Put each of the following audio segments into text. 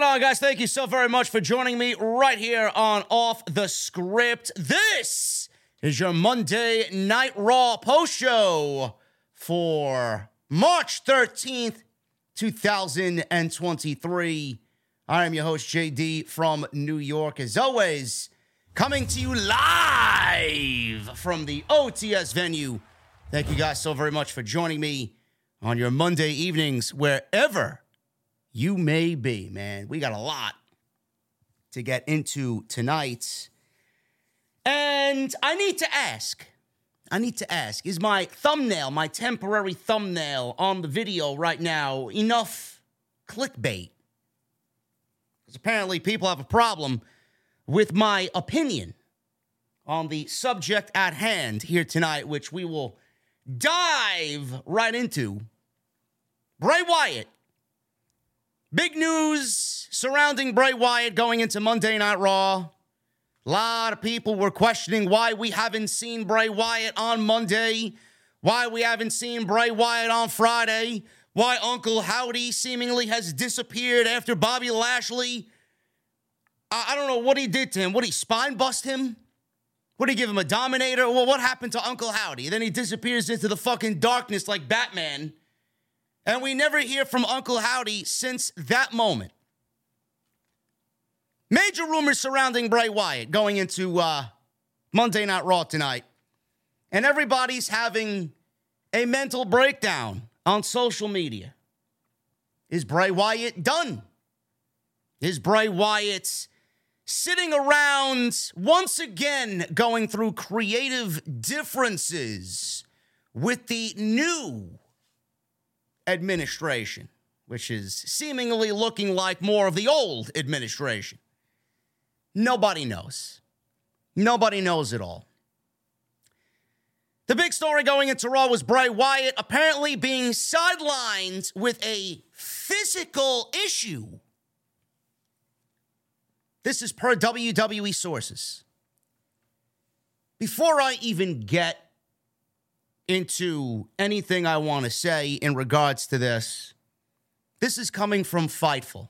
Going on, guys? Thank you so very much for joining me right here on Off the Script. This is your Monday Night Raw post show for March 13th, 2023. I am your host, JD from New York, as always, coming to you live from the OTS venue. Thank you guys so very much for joining me on your Monday evenings, wherever you may be, man. We got a lot to get into tonight. And I need to ask, I need to ask, is my thumbnail, my temporary thumbnail on the video right now enough clickbait? Because apparently people have a problem with my opinion on the subject at hand here tonight, which we will dive right into. Bray Wyatt Big news surrounding Bray Wyatt going into Monday Night Raw. A lot of people were questioning why we haven't seen Bray Wyatt on Monday, why we haven't seen Bray Wyatt on Friday, why Uncle Howdy seemingly has disappeared after Bobby Lashley. I, I don't know what he did to him. What he spine bust him? What did he give him a dominator? Well, what happened to Uncle Howdy? Then he disappears into the fucking darkness like Batman. And we never hear from Uncle Howdy since that moment. Major rumors surrounding Bray Wyatt going into uh, Monday Night Raw tonight. And everybody's having a mental breakdown on social media. Is Bray Wyatt done? Is Bray Wyatt sitting around once again going through creative differences with the new administration, which is seemingly looking like more of the old administration. Nobody knows. Nobody knows it all. The big story going into Raw was Bray Wyatt apparently being sidelined with a physical issue. This is per WWE sources. Before I even get into anything I want to say in regards to this, this is coming from Fightful.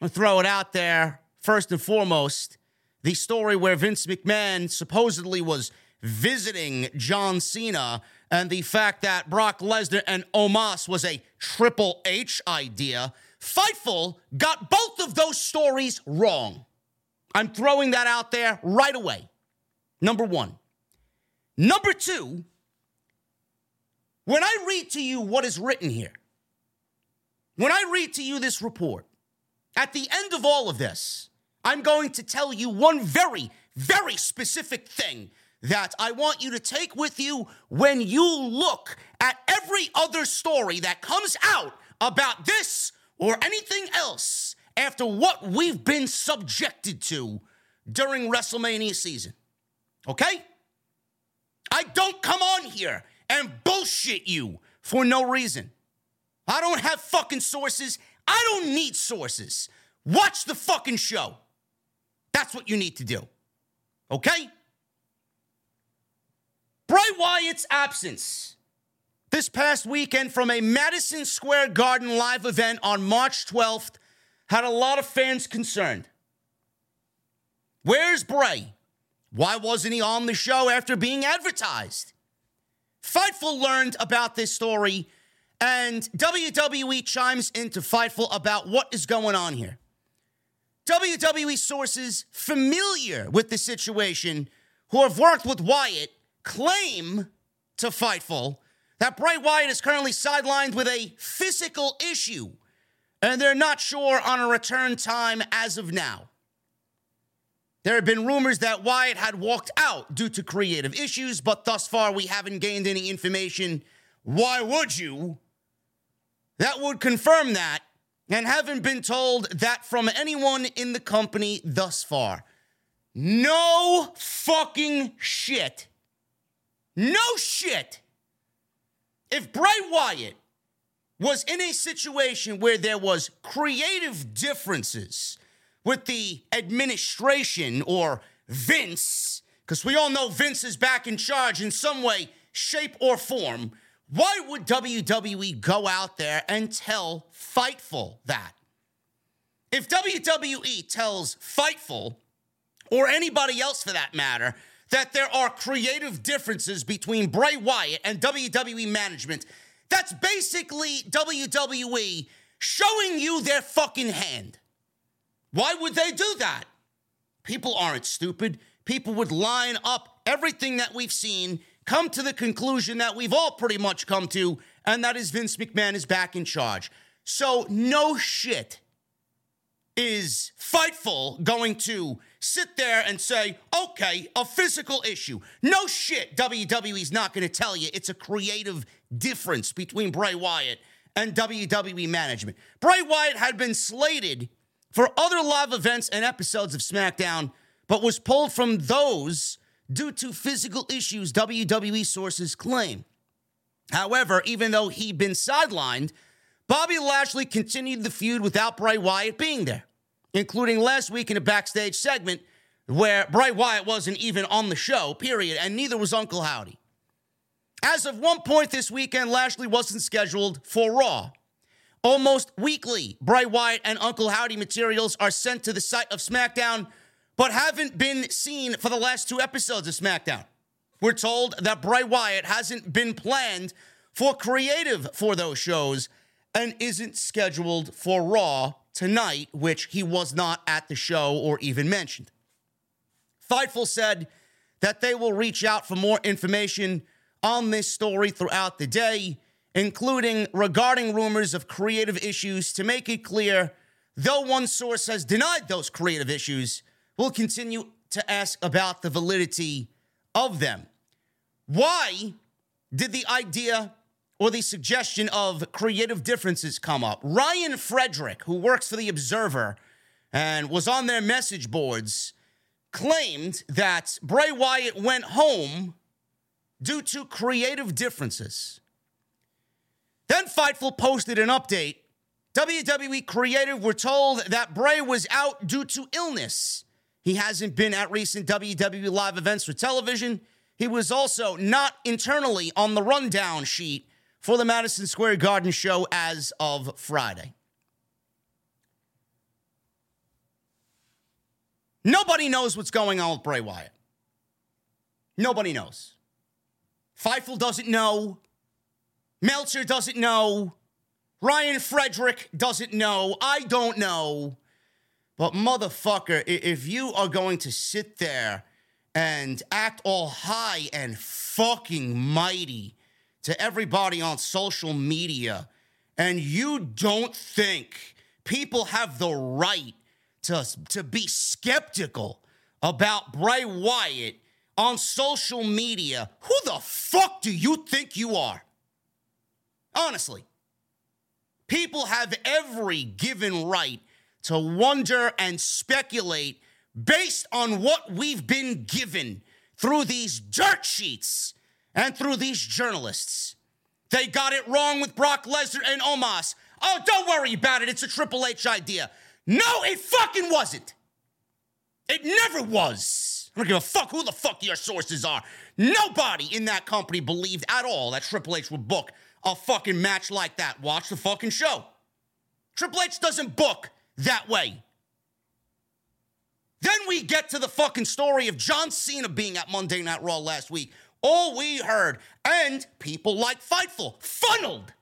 I'll throw it out there. First and foremost, the story where Vince McMahon supposedly was visiting John Cena and the fact that Brock Lesnar and Omos was a Triple H idea. Fightful got both of those stories wrong. I'm throwing that out there right away. Number one. Number two, when I read to you what is written here, when I read to you this report, at the end of all of this, I'm going to tell you one very, very specific thing that I want you to take with you when you look at every other story that comes out about this or anything else after what we've been subjected to during WrestleMania season. Okay? I don't come on here and bullshit you for no reason. I don't have fucking sources. I don't need sources. Watch the fucking show. That's what you need to do. Okay? Bray Wyatt's absence this past weekend from a Madison Square Garden live event on March 12th had a lot of fans concerned. Where's Bray? Why wasn't he on the show after being advertised? Fightful learned about this story, and WWE chimes into Fightful about what is going on here. WWE sources familiar with the situation who have worked with Wyatt claim to Fightful that Bray Wyatt is currently sidelined with a physical issue, and they're not sure on a return time as of now. There have been rumors that Wyatt had walked out due to creative issues, but thus far we haven't gained any information. Why would you? That would confirm that, and haven't been told that from anyone in the company thus far. No fucking shit. No shit. If Bray Wyatt was in a situation where there was creative differences with the administration or Vince, because we all know Vince is back in charge in some way, shape, or form, why would WWE go out there and tell Fightful that? If WWE tells Fightful, or anybody else for that matter, that there are creative differences between Bray Wyatt and WWE management, that's basically WWE showing you their fucking hand. Why would they do that? People aren't stupid. People would line up everything that we've seen, come to the conclusion that we've all pretty much come to, and that is Vince McMahon is back in charge. So, no shit is Fightful going to sit there and say, okay, a physical issue. No shit, WWE's not going to tell you it's a creative difference between Bray Wyatt and WWE management. Bray Wyatt had been slated for other live events and episodes of SmackDown, but was pulled from those due to physical issues, WWE sources claim. However, even though he'd been sidelined, Bobby Lashley continued the feud without Bray Wyatt being there, including last week in a backstage segment where Bray Wyatt wasn't even on the show, period, and neither was Uncle Howdy. As of one point this weekend, Lashley wasn't scheduled for Raw. Almost weekly, Bray Wyatt and Uncle Howdy materials are sent to the site of SmackDown, but haven't been seen for the last two episodes of SmackDown. We're told that Bray Wyatt hasn't been planned for creative for those shows and isn't scheduled for Raw tonight, which he was not at the show or even mentioned. Fightful said that they will reach out for more information on this story throughout the day, including regarding rumors of creative issues to make it clear, though one source has denied those creative issues, we'll continue to ask about the validity of them. Why did the idea or the suggestion of creative differences come up? Ryan Frederick, who works for The Observer and was on their message boards, claimed that Bray Wyatt went home due to creative differences. Then Fightful posted an update. WWE Creative were told that Bray was out due to illness. He hasn't been at recent WWE live events for television. He was also not internally on the rundown sheet for the Madison Square Garden show as of Friday. Nobody knows what's going on with Bray Wyatt. Nobody knows. Fightful doesn't know. Meltzer doesn't know. Ryan Frederick doesn't know. I don't know. But motherfucker, if you are going to sit there and act all high and fucking mighty to everybody on social media, and you don't think people have the right to, to be skeptical about Bray Wyatt on social media, who the fuck do you think you are? Honestly, people have every given right to wonder and speculate based on what we've been given through these dirt sheets and through these journalists. They got it wrong with Brock Lesnar and Omos. Oh, don't worry about it. It's a Triple H idea. No, it fucking wasn't. It never was. I don't give a fuck who the fuck your sources are. Nobody in that company believed at all that Triple H would book a fucking match like that. Watch the fucking show. Triple H doesn't book that way. Then we get to the fucking story of John Cena being at Monday Night Raw last week. All we heard, and people like Fightful funneled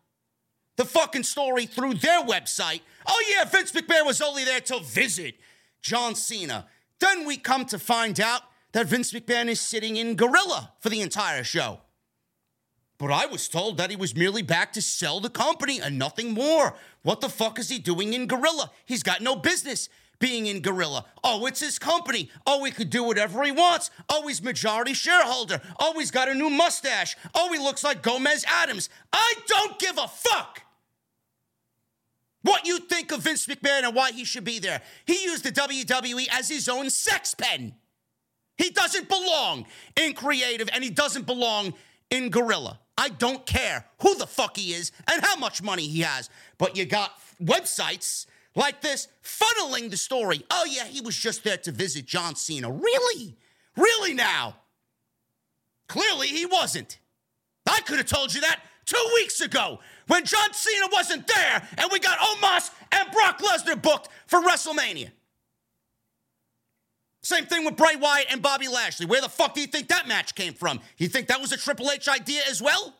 the fucking story through their website. Oh, yeah, Vince McMahon was only there to visit John Cena. Then we come to find out that Vince McMahon is sitting in Gorilla for the entire show. But I was told that he was merely back to sell the company and nothing more. What the fuck is he doing in Gorilla? He's got no business being in Gorilla. Oh, it's his company. Oh, he could do whatever he wants. Oh, he's majority shareholder. Oh, he's got a new mustache. Oh, he looks like Gomez Addams. I don't give a fuck what you think of Vince McMahon and why he should be there. He used the WWE as his own sex pen. He doesn't belong in creative and he doesn't belong in Gorilla. I don't care who the fuck he is and how much money he has. But you got websites like this funneling the story. Oh, yeah, he was just there to visit John Cena. Really? Really now? Clearly he wasn't. I could have told you that two weeks ago when John Cena wasn't there and we got Omos and Brock Lesnar booked for WrestleMania. Same thing with Bray Wyatt and Bobby Lashley. Where the fuck do you think that match came from? You think that was a Triple H idea as well?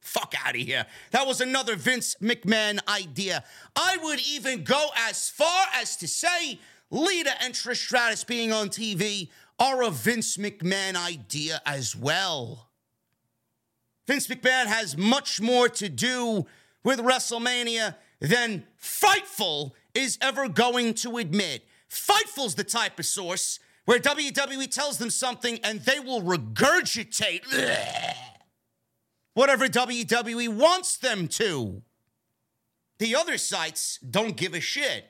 Fuck out of here. That was another Vince McMahon idea. I would even go as far as to say Lita and Trish Stratus being on TV are a Vince McMahon idea as well. Vince McMahon has much more to do with WrestleMania than Fightful is ever going to admit. Fightful's the type of source where WWE tells them something and they will regurgitate whatever WWE wants them to. The other sites don't give a shit.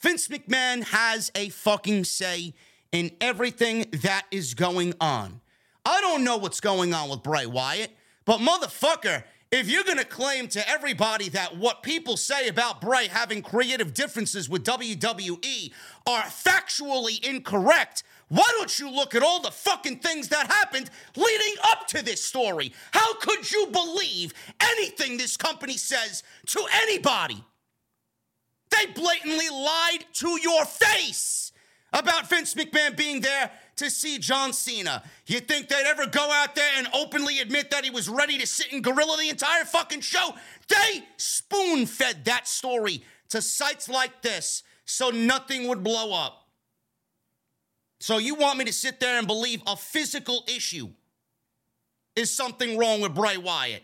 Vince McMahon has a fucking say in everything that is going on. I don't know what's going on with Bray Wyatt, but motherfucker, if you're going to claim to everybody that what people say about Bray having creative differences with WWE are factually incorrect, why don't you look at all the fucking things that happened leading up to this story? How could you believe anything this company says to anybody? They blatantly lied to your face about Vince McMahon being there to see John Cena. You think they'd ever go out there and openly admit that he was ready to sit in Gorilla the entire fucking show? They spoon fed that story to sites like this so nothing would blow up. So you want me to sit there and believe a physical issue is something wrong with Bray Wyatt?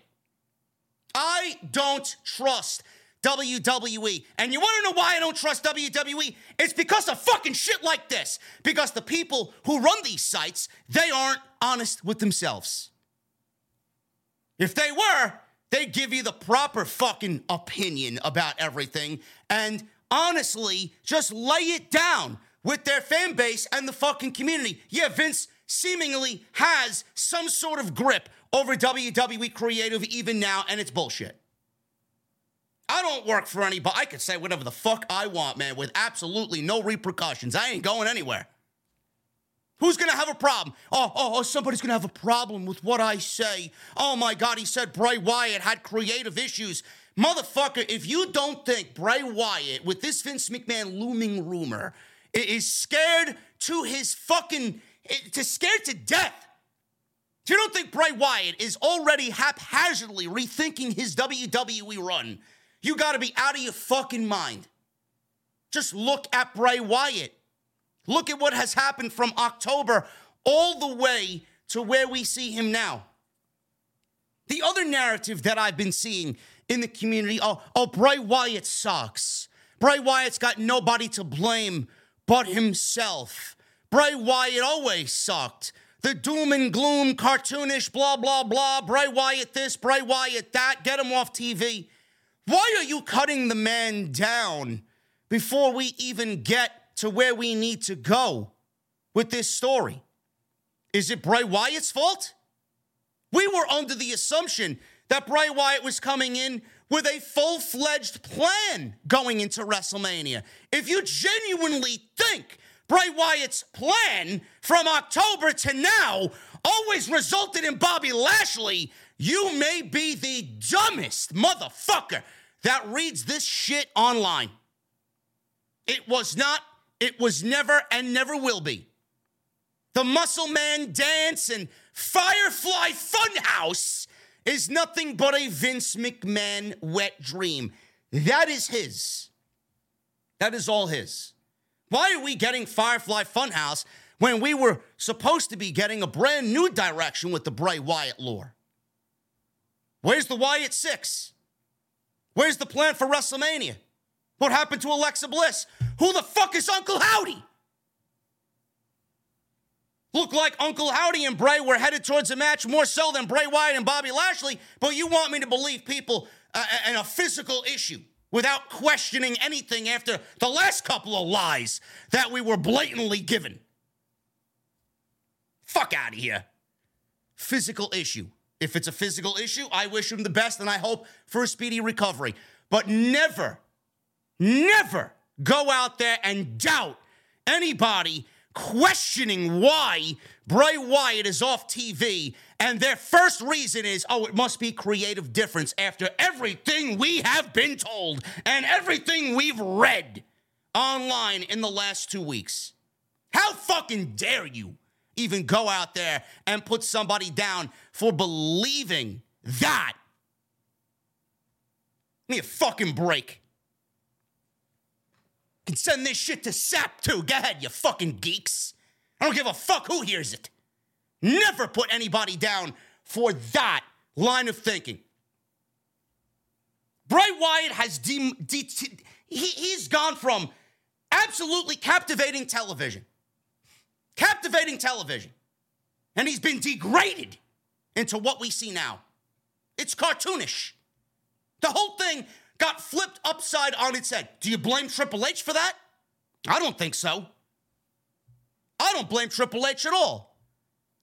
I don't trust WWE. And you want to know why I don't trust WWE? It's because of fucking shit like this. Because the people who run these sites, they aren't honest with themselves. If they were, they'd give you the proper fucking opinion about everything and honestly just lay it down with their fan base and the fucking community. Yeah, Vince seemingly has some sort of grip over WWE creative even now, and it's bullshit. I don't work for anybody. I can say whatever the fuck I want, man, with absolutely no repercussions. I ain't going anywhere. Who's gonna have a problem? Oh, oh, oh, somebody's gonna have a problem with what I say. Oh my God, he said Bray Wyatt had creative issues. Motherfucker, if you don't think Bray Wyatt, with this Vince McMahon looming rumor, is scared to his fucking, to scared to death. You don't think Bray Wyatt is already haphazardly rethinking his WWE run, you gotta be out of your fucking mind. Just look at Bray Wyatt. Look at what has happened from October all the way to where we see him now. The other narrative that I've been seeing in the community oh, oh, Bray Wyatt sucks. Bray Wyatt's got nobody to blame but himself. Bray Wyatt always sucked. The doom and gloom, cartoonish, blah, blah, blah. Bray Wyatt this, Bray Wyatt that. Get him off TV. Why are you cutting the man down before we even get to where we need to go with this story? Is it Bray Wyatt's fault? We were under the assumption that Bray Wyatt was coming in with a full fledged plan going into WrestleMania. If you genuinely think Bray Wyatt's plan from October to now always resulted in Bobby Lashley, you may be the dumbest motherfucker that reads this shit online. It was not, it was never, and never will be. The Muscle Man dance and Firefly Funhouse is nothing but a Vince McMahon wet dream. That is his. That is all his. Why are we getting Firefly Funhouse when we were supposed to be getting a brand new direction with the Bray Wyatt lore? Where's the Wyatt Six? Where's the plan for WrestleMania? What happened to Alexa Bliss? Who the fuck is Uncle Howdy? Look like Uncle Howdy and Bray were headed towards a match more so than Bray Wyatt and Bobby Lashley, but you want me to believe people uh, and a physical issue without questioning anything after the last couple of lies that we were blatantly given. Fuck out of here. Physical issue. If it's a physical issue, I wish him the best and I hope for a speedy recovery. But never, never go out there and doubt anybody questioning why Bray Wyatt is off TV. And their first reason is, oh, it must be creative difference after everything we have been told and everything we've read online in the last two weeks. How fucking dare you even go out there and put somebody down for believing that? Give me a fucking break. Can send this shit to Sapp too. Go ahead, you fucking geeks. I don't give a fuck who hears it. Never put anybody down for that line of thinking. Bray Wyatt has de- de- he, he's gone from absolutely captivating television, captivating television, and he's been degraded into what we see now. It's cartoonish. The whole thing got flipped upside on its head. Do you blame Triple H for that? I don't think so. I don't blame Triple H at all.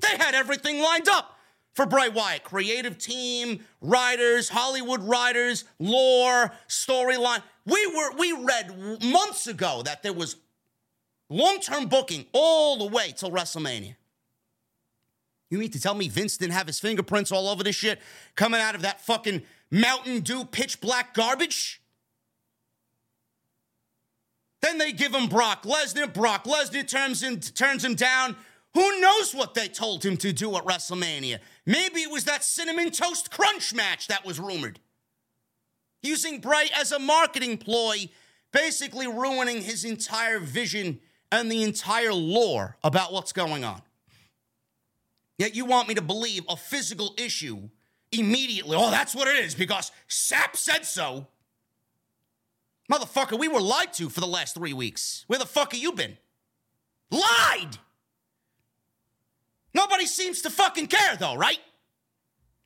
They had everything lined up for Bray Wyatt creative team, writers, Hollywood writers, lore, storyline. We were we read months ago that there was long-term booking all the way till WrestleMania. You mean to tell me Vince didn't have his fingerprints all over this shit coming out of that fucking Mountain Dew pitch black garbage. Then they give him Brock Lesnar. Brock Lesnar turns him, turns him down. Who knows what they told him to do at WrestleMania? Maybe it was that cinnamon toast crunch match that was rumored. Using Bray as a marketing ploy, basically ruining his entire vision and the entire lore about what's going on. Yet you want me to believe a physical issue immediately. Oh, that's what it is because Sapp said so. Motherfucker, we were lied to for the last three weeks. Where the fuck have you been? Lied! Nobody seems to fucking care, though, right?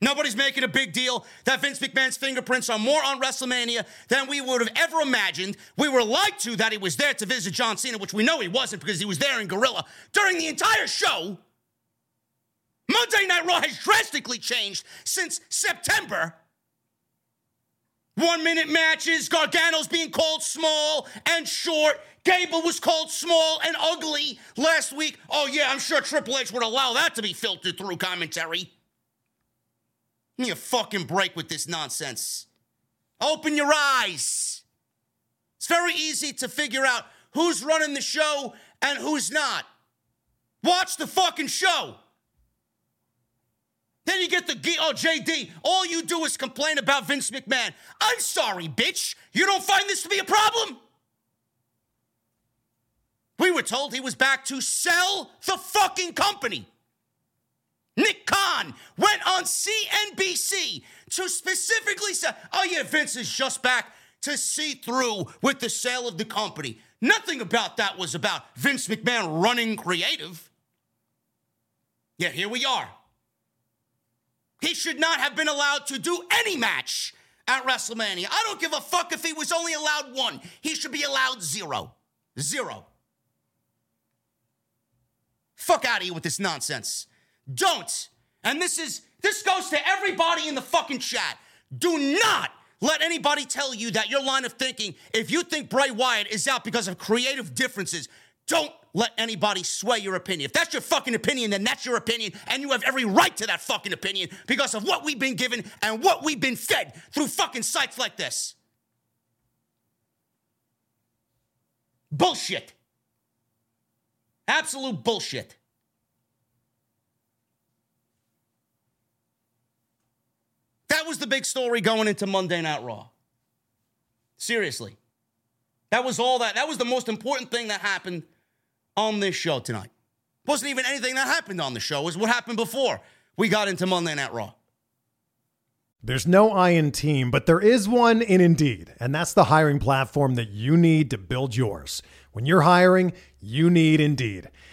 Nobody's making a big deal that Vince McMahon's fingerprints are more on WrestleMania than we would have ever imagined. We were lied to that he was there to visit John Cena, which we know he wasn't because he was there in Gorilla during the entire show. Monday Night Raw has drastically changed since September. One minute matches, Gargano's being called small and short. Gable was called small and ugly last week. Oh, yeah, I'm sure Triple H would allow that to be filtered through commentary. Give me a fucking break with this nonsense. Open your eyes. It's very easy to figure out who's running the show and who's not. Watch the fucking show. Then you get the G- oh JD. All you do is complain about Vince McMahon. I'm sorry, bitch. You don't find this to be a problem? We were told he was back to sell the fucking company. Nick Khan went on CNBC to specifically say, oh yeah, Vince is just back to see through with the sale of the company. Nothing about that was about Vince McMahon running creative. Yet here we are. He should not have been allowed to do any match at WrestleMania. I don't give a fuck if he was only allowed one. He should be allowed zero. Zero. Fuck out of here with this nonsense. Don't. And this is this goes to everybody in the fucking chat. Do not let anybody tell you that your line of thinking, if you think Bray Wyatt is out because of creative differences, don't let anybody sway your opinion. If that's your fucking opinion, then that's your opinion, and you have every right to that fucking opinion because of what we've been given and what we've been fed through fucking sites like this. Bullshit. Absolute bullshit. That was the big story going into Monday Night Raw. Seriously. That was all that. That was the most important thing that happened on this show tonight. Wasn't even anything that happened on the show, it was what happened before we got into Monday Night Raw. There's no I in team, but there is one in Indeed, and that's the hiring platform that you need to build yours. When you're hiring, you need Indeed.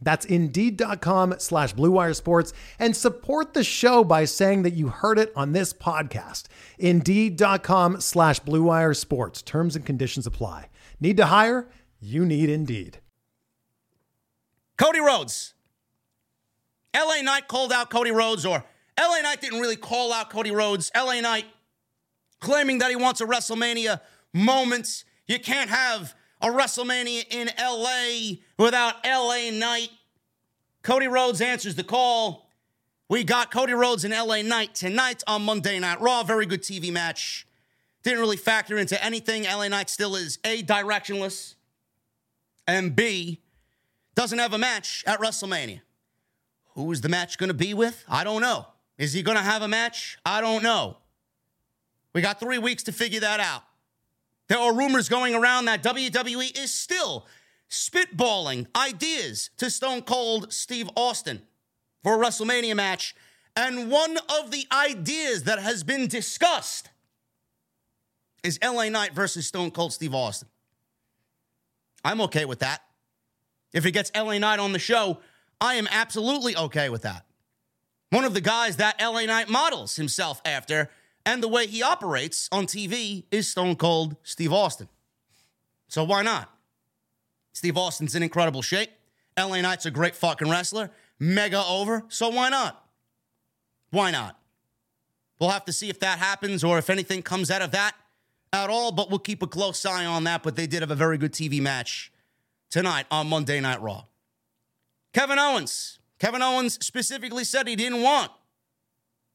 That's Indeed.com slash BlueWire Sports and support the show by saying that you heard it on this podcast. Indeed.com slash BlueWire Sports. Terms and conditions apply. Need to hire? You need Indeed. Cody Rhodes. LA Knight called out Cody Rhodes, or LA Knight didn't really call out Cody Rhodes. LA Knight claiming that he wants a WrestleMania moment. You can't have a WrestleMania in LA without LA Knight. Cody Rhodes answers the call. We got Cody Rhodes and LA Knight tonight on Monday Night Raw. Very good TV match. Didn't really factor into anything. LA Knight still is A, directionless, and B, doesn't have a match at WrestleMania. Who is the match going to be with? I don't know. Is he going to have a match? I don't know. We got three weeks to figure that out. There are rumors going around that WWE is still spitballing ideas to Stone Cold Steve Austin for a WrestleMania match. And one of the ideas that has been discussed is LA Knight versus Stone Cold Steve Austin. I'm okay with that. If it gets LA Knight on the show, I am absolutely okay with that. One of the guys that LA Knight models himself after and the way he operates on TV is Stone Cold Steve Austin. So why not? Steve Austin's in incredible shape. LA Knight's a great fucking wrestler, mega over. So why not? Why not? We'll have to see if that happens or if anything comes out of that at all, but we'll keep a close eye on that. But they did have a very good TV match tonight on Monday Night Raw. Kevin Owens. Kevin Owens specifically said he didn't want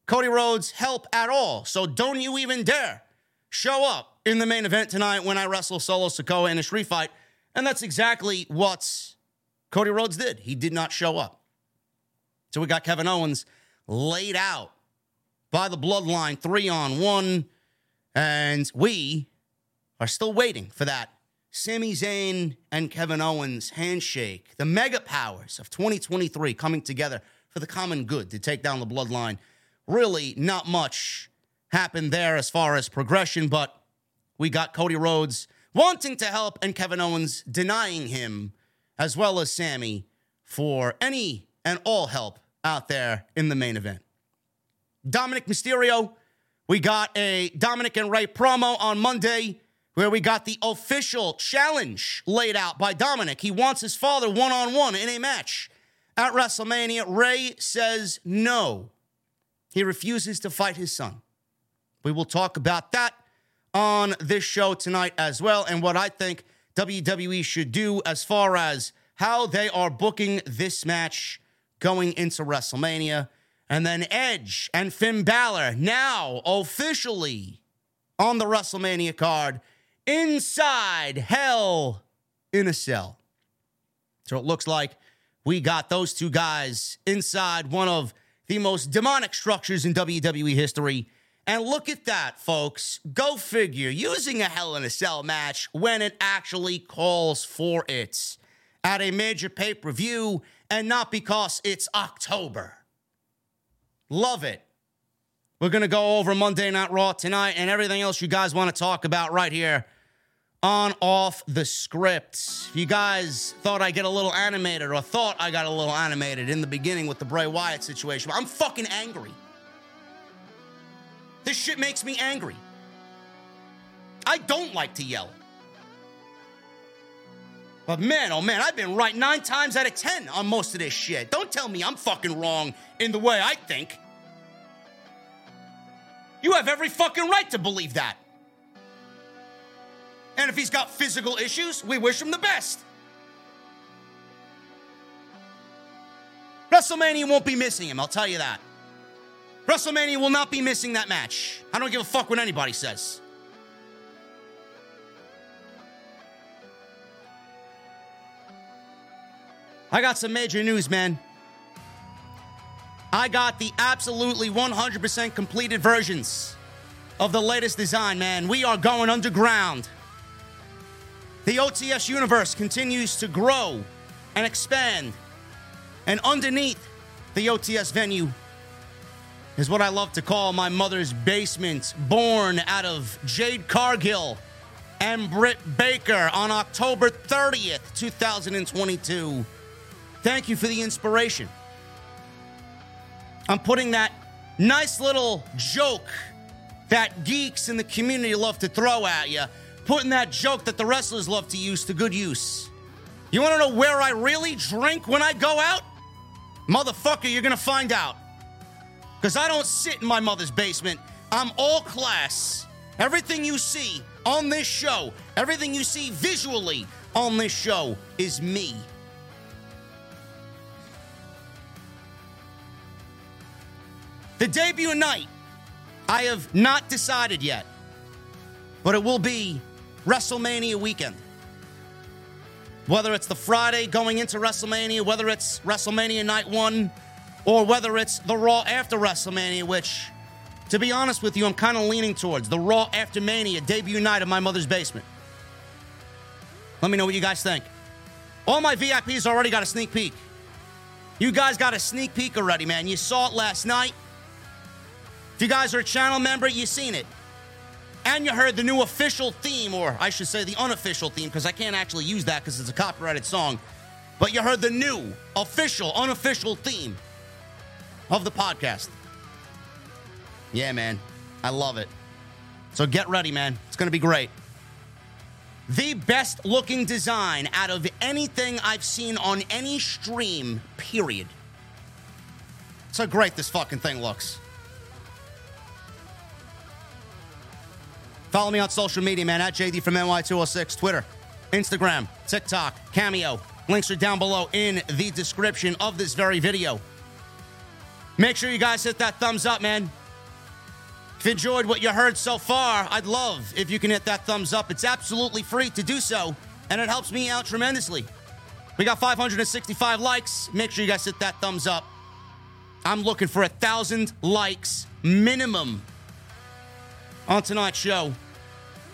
Cody Rhodes' help at all. So don't you even dare show up in the main event tonight when I wrestle Solo Sikoa in a street fight. And that's exactly what Cody Rhodes did. He did not show up. So we got Kevin Owens laid out by the bloodline three on one. And we are still waiting for that Sami Zayn and Kevin Owens handshake, the mega powers of 2023 coming together for the common good to take down the bloodline. Really, not much happened there as far as progression, but we got Cody Rhodes wanting to help and Kevin Owens denying him, as well as Sami, for any and all help out there in the main event. Dominik Mysterio, we got a Dominik and Rey promo on Monday where we got the official challenge laid out by Dominik. He wants his father one on one in a match at WrestleMania. Rey says no. He refuses to fight his son. We will talk about that on this show tonight as well, and what I think WWE should do as far as how they are booking this match going into WrestleMania. And then Edge and Finn Balor now officially on the WrestleMania card inside Hell in a Cell. So it looks like we got those two guys inside one of the most demonic structures in WWE history. And look at that, folks. Go figure, using a Hell in a Cell match when it actually calls for it at a major pay per view and not because it's October. Love it. We're going to go over Monday Night Raw tonight and everything else you guys want to talk about right here on off the script. You guys thought I get a little animated or thought I got a little animated in the beginning with the Bray Wyatt situation. I'm fucking angry. This shit makes me angry. I don't like to yell. But man, oh man, I've been right nine times out of ten on most of this shit. Don't tell me I'm fucking wrong in the way I think. You have every fucking right to believe that. And if he's got physical issues, we wish him the best. WrestleMania won't be missing him, I'll tell you that. WrestleMania will not be missing that match. I don't give a fuck what anybody says. I got some major news, man. I got the absolutely 100% completed versions of the latest design, man. We are going underground. The OTS universe continues to grow and expand. And underneath the OTS venue is what I love to call my mother's basement, born out of Jade Cargill and Britt Baker on October 30th, 2022. Thank you for the inspiration. I'm putting that nice little joke that geeks in the community love to throw at you, putting that joke that the wrestlers love to use to good use. You want to know where I really drink when I go out? Motherfucker, you're to find out. Because I don't sit in my mother's basement. I'm all class. Everything you see on this show, everything you see visually on this show is me. The debut night, I have not decided yet, but it will be WrestleMania weekend. Whether it's the Friday going into WrestleMania, whether it's WrestleMania night one, or whether it's the Raw after WrestleMania, which, to be honest with you, I'm kind of leaning towards the Raw after Mania debut night of my mother's basement. Let me know what you guys think. All my VIPs already got a sneak peek. You guys got a sneak peek already, man. You saw it last night. If you guys are a channel member, you seen it. And you heard the new official theme, or I should say the unofficial theme, because I can't actually use that because it's a copyrighted song. But you heard the new, official, unofficial theme of the podcast. Yeah, man. I love it. So get ready, man. It's going to be great. The best looking design out of anything I've seen on any stream, period. That's how great this fucking thing looks. Follow me on social media, man, at JD from NY206, Twitter, Instagram, TikTok, Cameo. Links are down below in the description of this very video. Make sure you guys hit that thumbs up, man. If you enjoyed what you heard so far, I'd love if you can hit that thumbs up. It's absolutely free to do so, and it helps me out tremendously. We got 565 likes. Make sure you guys hit that thumbs up. I'm looking for a thousand likes minimum on tonight's show.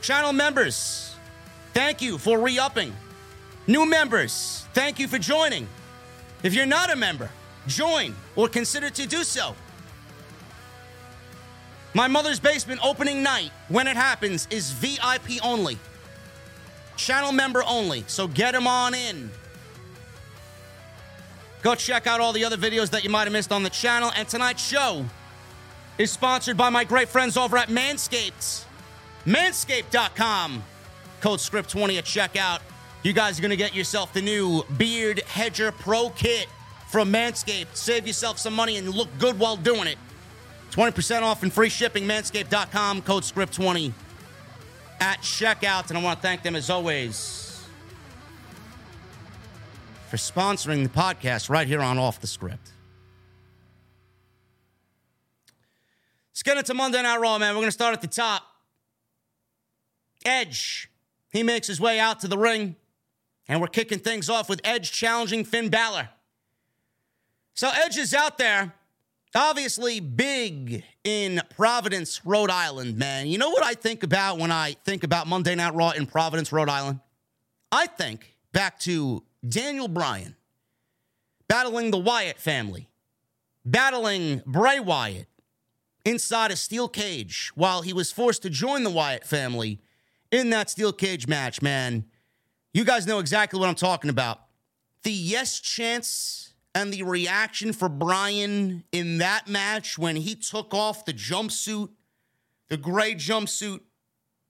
Channel members, thank you for re upping. New members, thank you for joining. If you're not a member, join or consider to do so. My mother's basement opening night, when it happens, is VIP only. Channel member only, so get them on in. Go check out all the other videos that you might have missed on the channel. And tonight's show is sponsored by my great friends over at Manscaped. Manscaped.com. Code script20 at checkout. You guys are going to get yourself the new Beard Hedger Pro Kit from Manscaped. Save yourself some money and look good while doing it. 20% off and free shipping. Manscaped.com. Code script20 at checkout. And I want to thank them as always for sponsoring the podcast right here on Off the Script. Let's get into Monday Night Raw, man. We're going to start at the top. Edge. He makes his way out to the ring, and we're kicking things off with Edge challenging Finn Balor. So Edge is out there, obviously big in Providence, Rhode Island, man. You know what I think about when I think about Monday Night Raw in Providence, Rhode Island? I think back to Daniel Bryan battling the Wyatt family, battling Bray Wyatt inside a steel cage while he was forced to join the Wyatt family in that steel cage match, man. You guys know exactly what I'm talking about. The yes chance and the reaction for Bryan in that match when he took off the jumpsuit, the gray jumpsuit,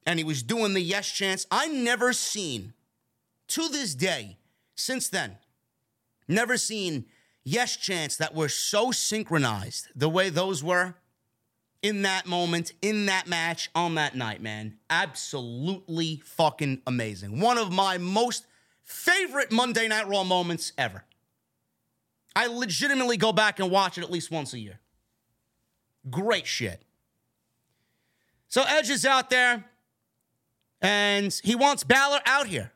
and he was doing the yes chance. I never seen, to this day, since then, never seen yes chants that were so synchronized the way those were. In that moment, in that match, on that night, man. Absolutely fucking amazing. One of my most favorite Monday Night Raw moments ever. I legitimately go back and watch it at least once a year. Great shit. So Edge is out there and he wants Balor out here.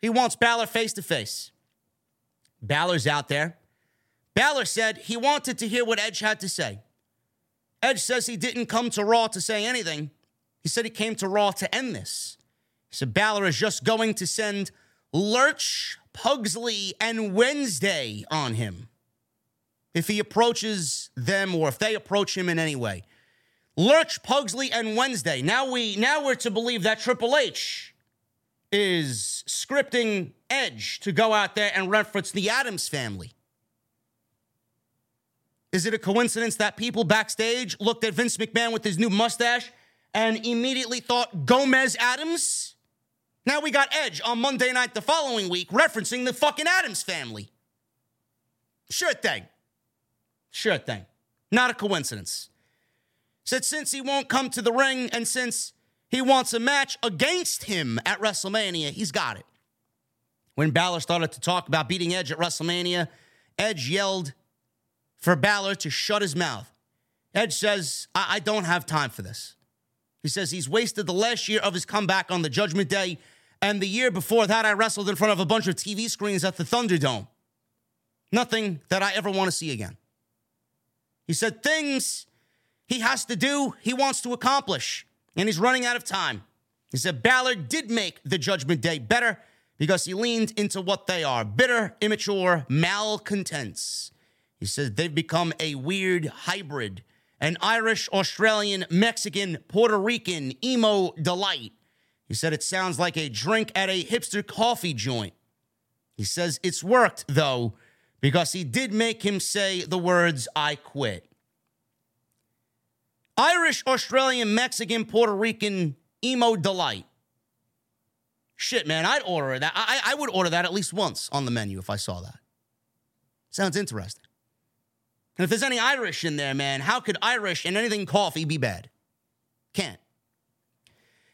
He wants Balor face to face. Balor's out there. Balor said he wanted to hear what Edge had to say. Edge says he didn't come to Raw to say anything. He said he came to Raw to end this. He said Balor is just going to send Lurch, Pugsley, and Wednesday on him if he approaches them or if they approach him in any way. Lurch, Pugsley, and Wednesday. Now we now we're to believe that Triple H is scripting Edge to go out there and reference the Addams family. Is it a coincidence that people backstage looked at Vince McMahon with his new mustache and immediately thought Gomez Addams? Now we got Edge on Monday night the following week referencing the fucking Addams family. Sure thing. Sure thing. Not a coincidence. Said since he won't come to the ring and since he wants a match against him at WrestleMania, he's got it. When Balor started to talk about beating Edge at WrestleMania, Edge yelled for Balor to shut his mouth. Edge says, I, I don't have time for this. He says he's wasted the last year of his comeback on the Judgment Day, and the year before that, I wrestled in front of a bunch of TV screens at the Thunderdome. Nothing that I ever want to see again. He said things he has to do, he wants to accomplish, and he's running out of time. He said Balor did make the Judgment Day better because he leaned into what they are bitter, immature, malcontents. He says they've become a weird hybrid, an Irish, Australian, Mexican, Puerto Rican emo delight. He said it sounds like a drink at a hipster coffee joint. He says it's worked, though, because he did make him say the words, I quit. Irish, Australian, Mexican, Puerto Rican emo delight. Shit, man, I'd order that. I, I would order that at least once on the menu if I saw that. Sounds interesting. And if there's any Irish in there, man, how could Irish and anything coffee be bad? Can't.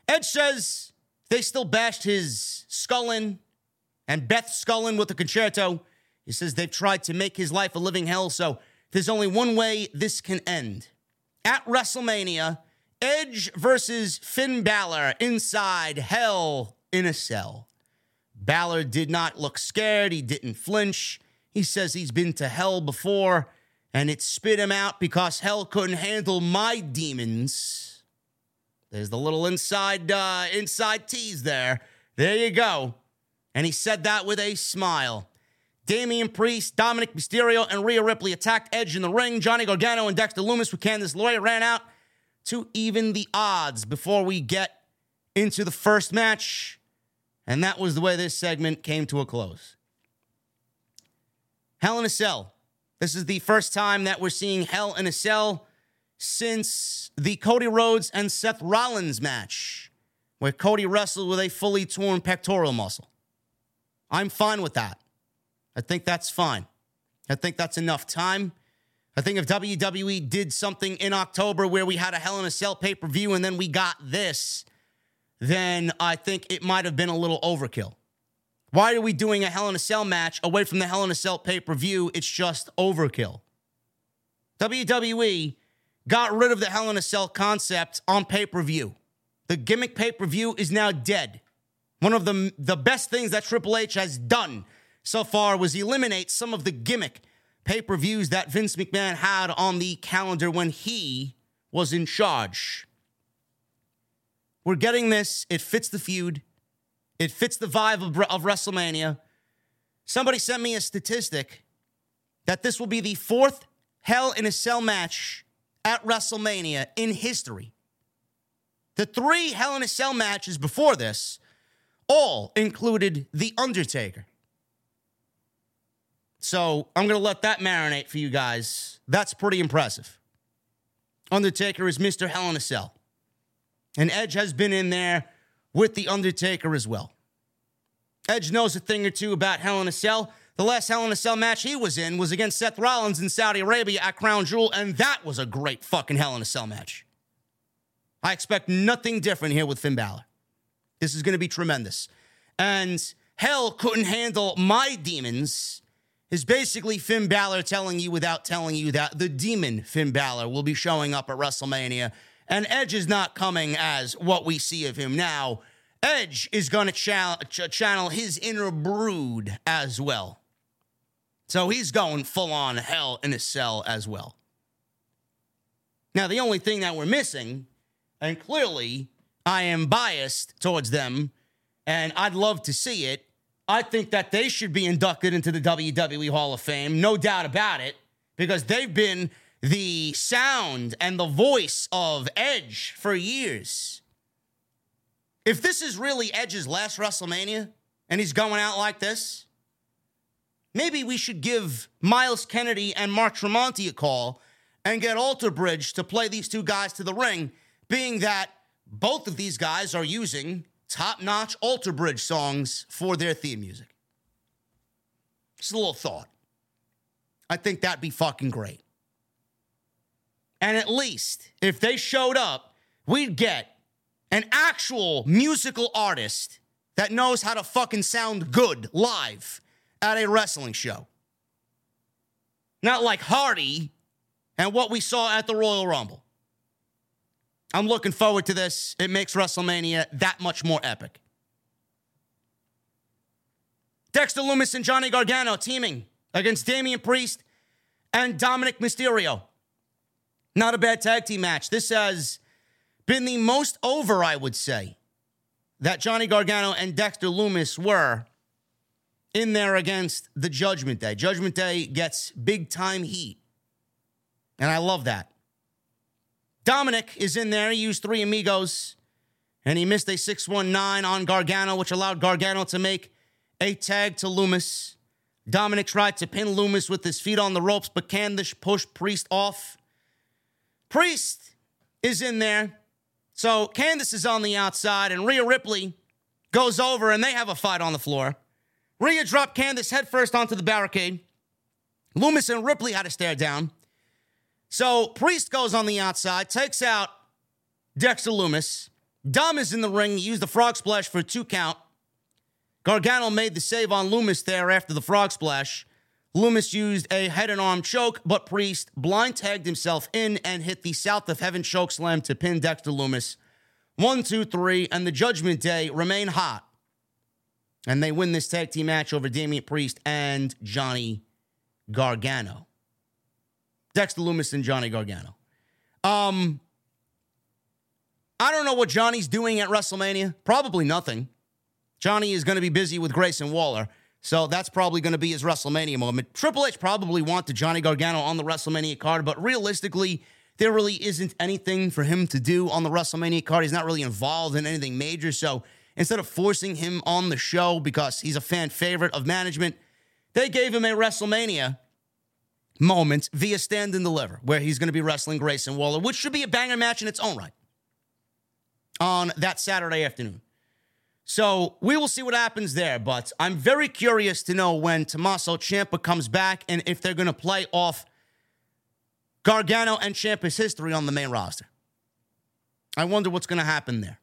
Edge says they still bashed his Scullin and Beth Scullin with the Con-Chair-To. He says they've tried to make his life a living hell, so there's only one way this can end at WrestleMania, Edge versus Finn Balor inside Hell in a Cell. Balor did not look scared. He didn't flinch. He says he's been to hell before and it spit him out because hell couldn't handle my demons. There's the little inside uh, inside tease there. There you go. And he said that with a smile. Damian Priest, Dominik Mysterio, and Rhea Ripley attacked Edge in the ring. Johnny Gargano and Dexter Lumis with Candice LeRae ran out to even the odds before we get into the first match. And that was the way this segment came to a close. Hell in a Cell. This is the first time that we're seeing Hell in a Cell since the Cody Rhodes and Seth Rollins match, where Cody wrestled with a fully torn pectoral muscle. I'm fine with that. I think that's fine. I think that's enough time. I think if WWE did something in October where we had a Hell in a Cell pay per view and then we got this, then I think it might have been a little overkill. Why are we doing a Hell in a Cell match away from the Hell in a Cell pay per view? It's just overkill. WWE got rid of the Hell in a Cell concept on pay per view. The gimmick pay per view is now dead. One of the, the best things that Triple H has done so far was eliminate some of the gimmick pay per views that Vince McMahon had on the calendar when he was in charge. We're getting this. It fits the feud, it fits the vibe of, of WrestleMania. Somebody sent me a statistic that this will be the fourth Hell in a Cell match at WrestleMania in history. The three Hell in a Cell matches before this all included The Undertaker. So I'm going to let that marinate for you guys. That's pretty impressive. Undertaker is Mr. Hell in a Cell. And Edge has been in there with The Undertaker as well. Edge knows a thing or two about Hell in a Cell. The last Hell in a Cell match he was in was against Seth Rollins in Saudi Arabia at Crown Jewel, and that was a great fucking Hell in a Cell match. I expect nothing different here with Finn Balor. This is going to be tremendous. And hell couldn't handle my demons is basically Finn Balor telling you without telling you that the demon Finn Balor will be showing up at WrestleMania. And Edge is not coming as what we see of him now. Edge is going to ch- channel his inner brood as well. So he's going full on hell in a cell as well. Now, the only thing that we're missing, and clearly I am biased towards them, and I'd love to see it. I think that they should be inducted into the WWE Hall of Fame, no doubt about it, because they've been the sound and the voice of Edge for years. If this is really Edge's last WrestleMania and he's going out like this, maybe we should give Myles Kennedy and Mark Tremonti a call and get Alter Bridge to play these two guys to the ring, being that both of these guys are using top notch Alter Bridge songs for their theme music. Just a little thought. I think that'd be fucking great. And at least if they showed up, we'd get an actual musical artist that knows how to fucking sound good live at a wrestling show. Not like Hardy and what we saw at the Royal Rumble. I'm looking forward to this. It makes WrestleMania that much more epic. Dexter Lumis and Johnny Gargano teaming against Damian Priest and Dominik Mysterio. Not a bad tag team match. This has been the most over, I would say, that Johnny Gargano and Dexter Lumis were in there against the Judgment Day. Judgment Day gets big time heat. And I love that. Dominik is in there. He used three amigos and he missed a 619 on Gargano, which allowed Gargano to make a tag to Lumis. Dominik tried to pin Lumis with his feet on the ropes, but Candice pushed Priest off. Priest is in there. So Candice is on the outside, and Rhea Ripley goes over, and they have a fight on the floor. Rhea dropped Candice headfirst onto the barricade. Lumis and Ripley had to stare down. So Priest goes on the outside, takes out Dexter Lumis. Dom is in the ring. He used the frog splash for a two count. Gargano made the save on Lumis there after the frog splash. Lumis used a head and arm choke, but Priest blind tagged himself in and hit the South of Heaven choke slam to pin Dexter Lumis. One, two, three, and the Judgment Day remain hot. And they win this tag team match over Damian Priest and Johnny Gargano. Dexter Lumis and Johnny Gargano. Um, I don't know what Johnny's doing at WrestleMania. Probably nothing. Johnny is going to be busy with Grayson Waller. So that's probably going to be his WrestleMania moment. Triple H probably wanted Johnny Gargano on the WrestleMania card, but realistically, there really isn't anything for him to do on the WrestleMania card. He's not really involved in anything major. So instead of forcing him on the show because he's a fan favorite of management, they gave him a WrestleMania moment via Stand and Deliver, where he's going to be wrestling Grayson Waller, which should be a banger match in its own right on that Saturday afternoon. So we will see what happens there, but I'm very curious to know when Tommaso Ciampa comes back and if they're going to play off Gargano and Ciampa's history on the main roster. I wonder what's going to happen there.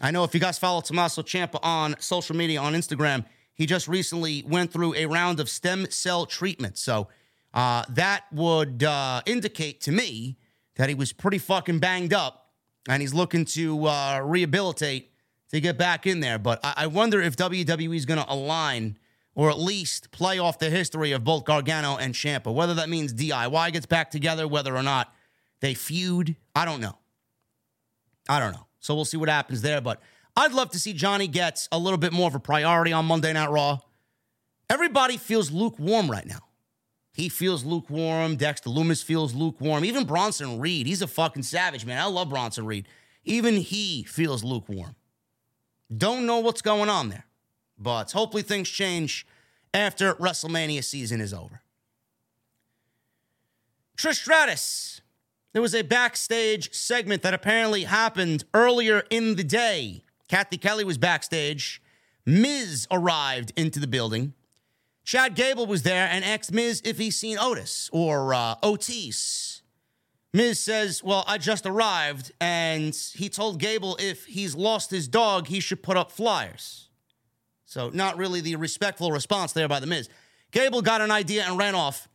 I know if you guys follow Tommaso Ciampa on social media on Instagram, he just recently went through a round of stem cell treatment. So uh, that would uh, indicate to me that he was pretty fucking banged up and he's looking to uh, rehabilitate to get back in there. But I, I wonder if WWE is going to align or at least play off the history of both Gargano and Ciampa. Whether that means DIY gets back together, whether or not they feud, I don't know. I don't know. So we'll see what happens there. But I'd love to see Johnny gets a little bit more of a priority on Monday Night Raw. Everybody feels lukewarm right now. He feels lukewarm. Dexter Lumis feels lukewarm. Even Bronson Reed, he's a fucking savage, man. I love Bronson Reed. Even he feels lukewarm. Don't know what's going on there, but hopefully things change after WrestleMania season is over. Trish Stratus. There was a backstage segment that apparently happened earlier in the day. Cathy Kelly was backstage. Miz arrived into the building. Chad Gable was there and asked Miz if he's seen Otis or uh, Otis. Miz says, Well, I just arrived, and he told Gable if he's lost his dog, he should put up flyers. So, not really the respectful response there by The Miz. Gable got an idea and ran off.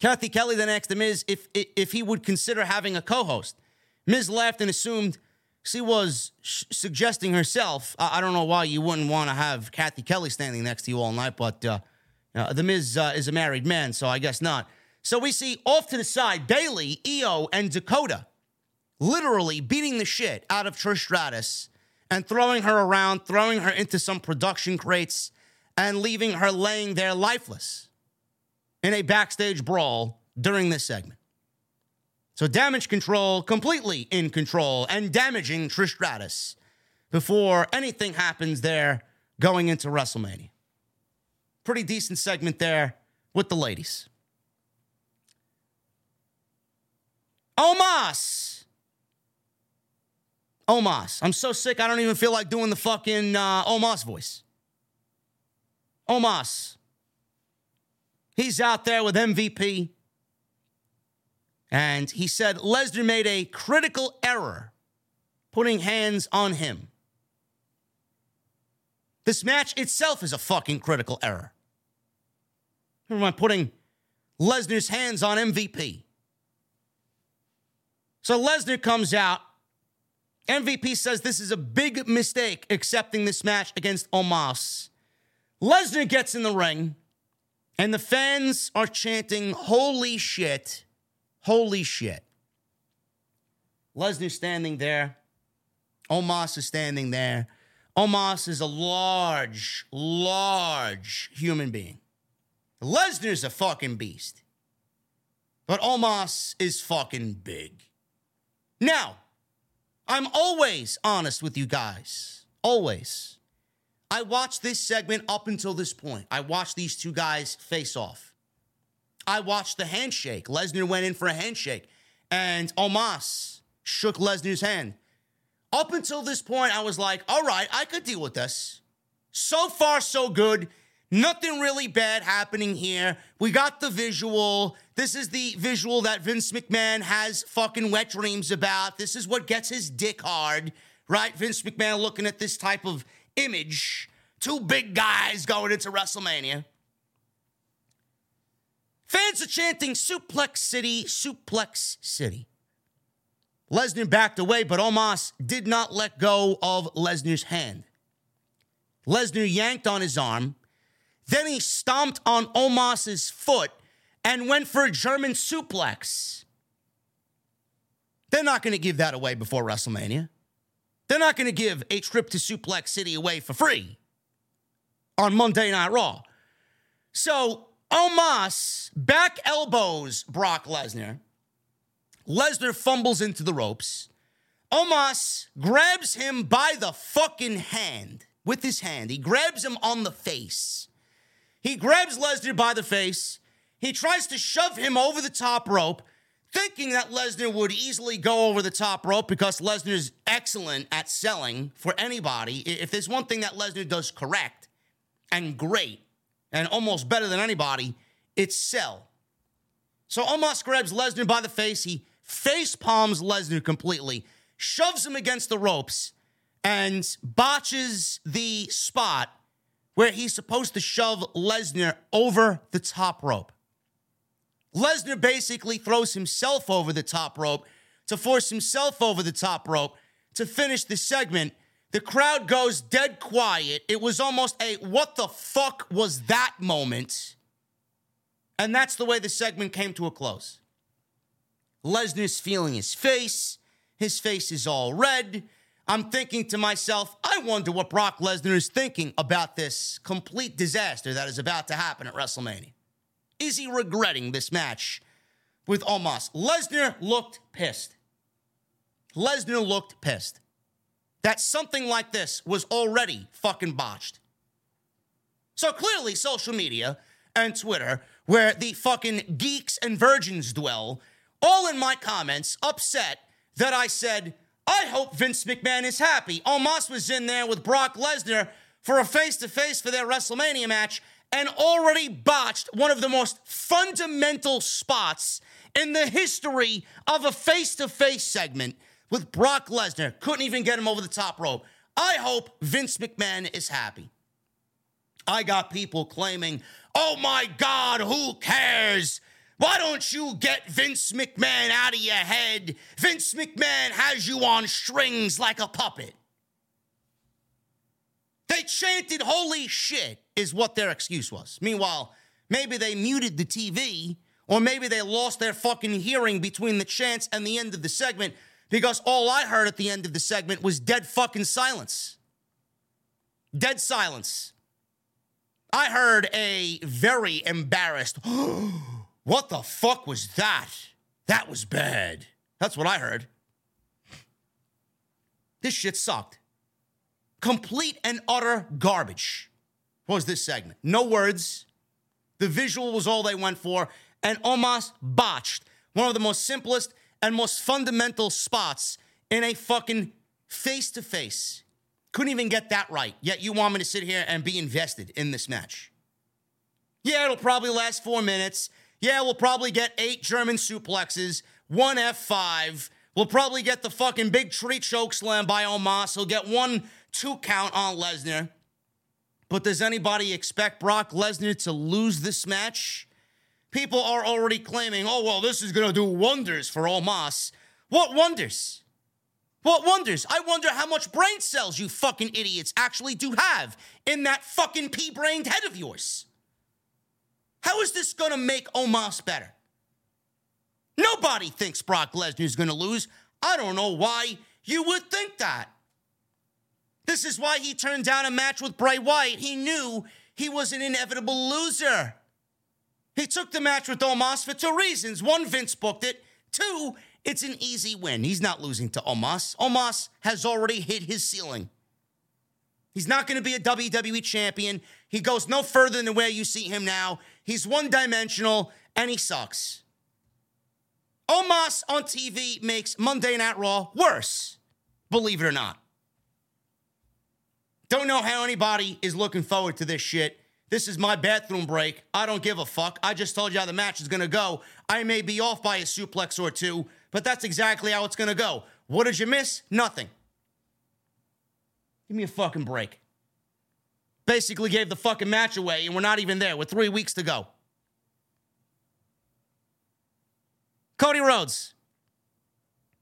Cathy Kelly then asked The Miz if, if he would consider having a co host. Miz laughed and assumed she was sh- suggesting herself. I-, I don't know why you wouldn't want to have Cathy Kelly standing next to you all night, but uh, uh, The Miz uh, is a married man, so I guess not. So we see off to the side Bayley, Io, and Dakota literally beating the shit out of Trish Stratus and throwing her around, throwing her into some production crates, and leaving her laying there lifeless in a backstage brawl during this segment. So damage control completely in control and damaging Trish Stratus before anything happens there going into WrestleMania. Pretty decent segment there with the ladies. Omos. Omos. I'm so sick, I don't even feel like doing the fucking uh, Omos voice. Omos. He's out there with MVP. And he said Lesnar made a critical error putting hands on him. This match itself is a fucking critical error. Never mind putting Lesnar's hands on MVP. So Lesnar comes out. MVP says this is a big mistake accepting this match against Omos. Lesnar gets in the ring, and the fans are chanting, Holy shit, holy shit. Lesnar standing there. Omos is standing there. Omos is a large, large human being. Lesnar's a fucking beast. But Omos is fucking big. Now, I'm always honest with you guys. Always. I watched this segment up until this point. I watched these two guys face off. I watched the handshake. Lesnar went in for a handshake, and Omos shook Lesnar's hand. Up until this point, I was like, all right, I could deal with this. So far, so good. Nothing really bad happening here. We got the visual. This is the visual that Vince McMahon has fucking wet dreams about. This is what gets his dick hard, right? Vince McMahon looking at this type of image. Two big guys going into WrestleMania. Fans are chanting Suplex City, Suplex City. Lesnar backed away, but Omos did not let go of Lesnar's hand. Lesnar yanked on his arm. Then he stomped on Omos's foot and went for a German suplex. They're not going to give that away before WrestleMania. They're not going to give a trip to Suplex City away for free on Monday Night Raw. So Omos back elbows Brock Lesnar. Lesnar fumbles into the ropes. Omos grabs him by the fucking hand with his hand. He grabs him on the face. He grabs Lesnar by the face. He tries to shove him over the top rope, thinking that Lesnar would easily go over the top rope because Lesnar's excellent at selling for anybody. If there's one thing that Lesnar does correct and great and almost better than anybody, it's sell. So Omos grabs Lesnar by the face. He face palms Lesnar completely, shoves him against the ropes, and botches the spot where he's supposed to shove Lesnar over the top rope. Lesnar basically throws himself over the top rope to force himself over the top rope to finish the segment. The crowd goes dead quiet. It was almost a what the fuck was that moment. And that's the way the segment came to a close. Lesnar's feeling his face. His face is all red. I'm thinking to myself, I wonder what Brock Lesnar is thinking about this complete disaster that is about to happen at WrestleMania. Is he regretting this match with Omos? Lesnar looked pissed. Lesnar looked pissed that something like this was already fucking botched. So clearly, social media and Twitter, where the fucking geeks and virgins dwell, all in my comments upset that I said, I hope Vince McMahon is happy. Omos was in there with Brock Lesnar for a face to face for their WrestleMania match, and already botched one of the most fundamental spots in the history of a face to face segment with Brock Lesnar. Couldn't even get him over the top rope. I hope Vince McMahon is happy. I got people claiming, oh my God, who cares? Why don't you get Vince McMahon out of your head? Vince McMahon has you on strings like a puppet. They chanted, holy shit, is what their excuse was. Meanwhile, maybe they muted the TV, or maybe they lost their fucking hearing between the chants and the end of the segment because all I heard at the end of the segment was dead fucking silence. Dead silence. I heard a very embarrassed, what the fuck was that? That was bad. That's what I heard. This shit sucked. Complete and utter garbage was this segment. No words. The visual was all they went for, and almost botched one of the most simplest and most fundamental spots in a fucking face to face. Couldn't even get that right. Yet you want me to sit here and be invested in this match. Yeah, it'll probably last four minutes. Yeah, we'll probably get eight German suplexes, one F5. We'll probably get the fucking big tree choke slam by Omos. He'll get one two count on Lesnar. But does anybody expect Brock Lesnar to lose this match? People are already claiming, oh, well, this is going to do wonders for Omos. What wonders? What wonders? I wonder how much brain cells you fucking idiots actually do have in that fucking pea brained head of yours. How is this going to make Omos better? Nobody thinks Brock Lesnar is going to lose. I don't know why you would think that. This is why he turned down a match with Bray Wyatt. He knew he was an inevitable loser. He took the match with Omos for two reasons. One, Vince booked it. Two, it's an easy win. He's not losing to Omos. Omos has already hit his ceiling. He's not going to be a WWE champion. He goes no further than where you see him now. He's one dimensional and he sucks. Omos on TV makes Monday Night Raw worse, believe it or not. Don't know how anybody is looking forward to this shit. This is my bathroom break. I don't give a fuck. I just told you how the match is going to go. I may be off by a suplex or two, but that's exactly how it's going to go. What did you miss? Nothing. Give me a fucking break. Basically gave the fucking match away, and we're not even there with three weeks to go. Cody Rhodes.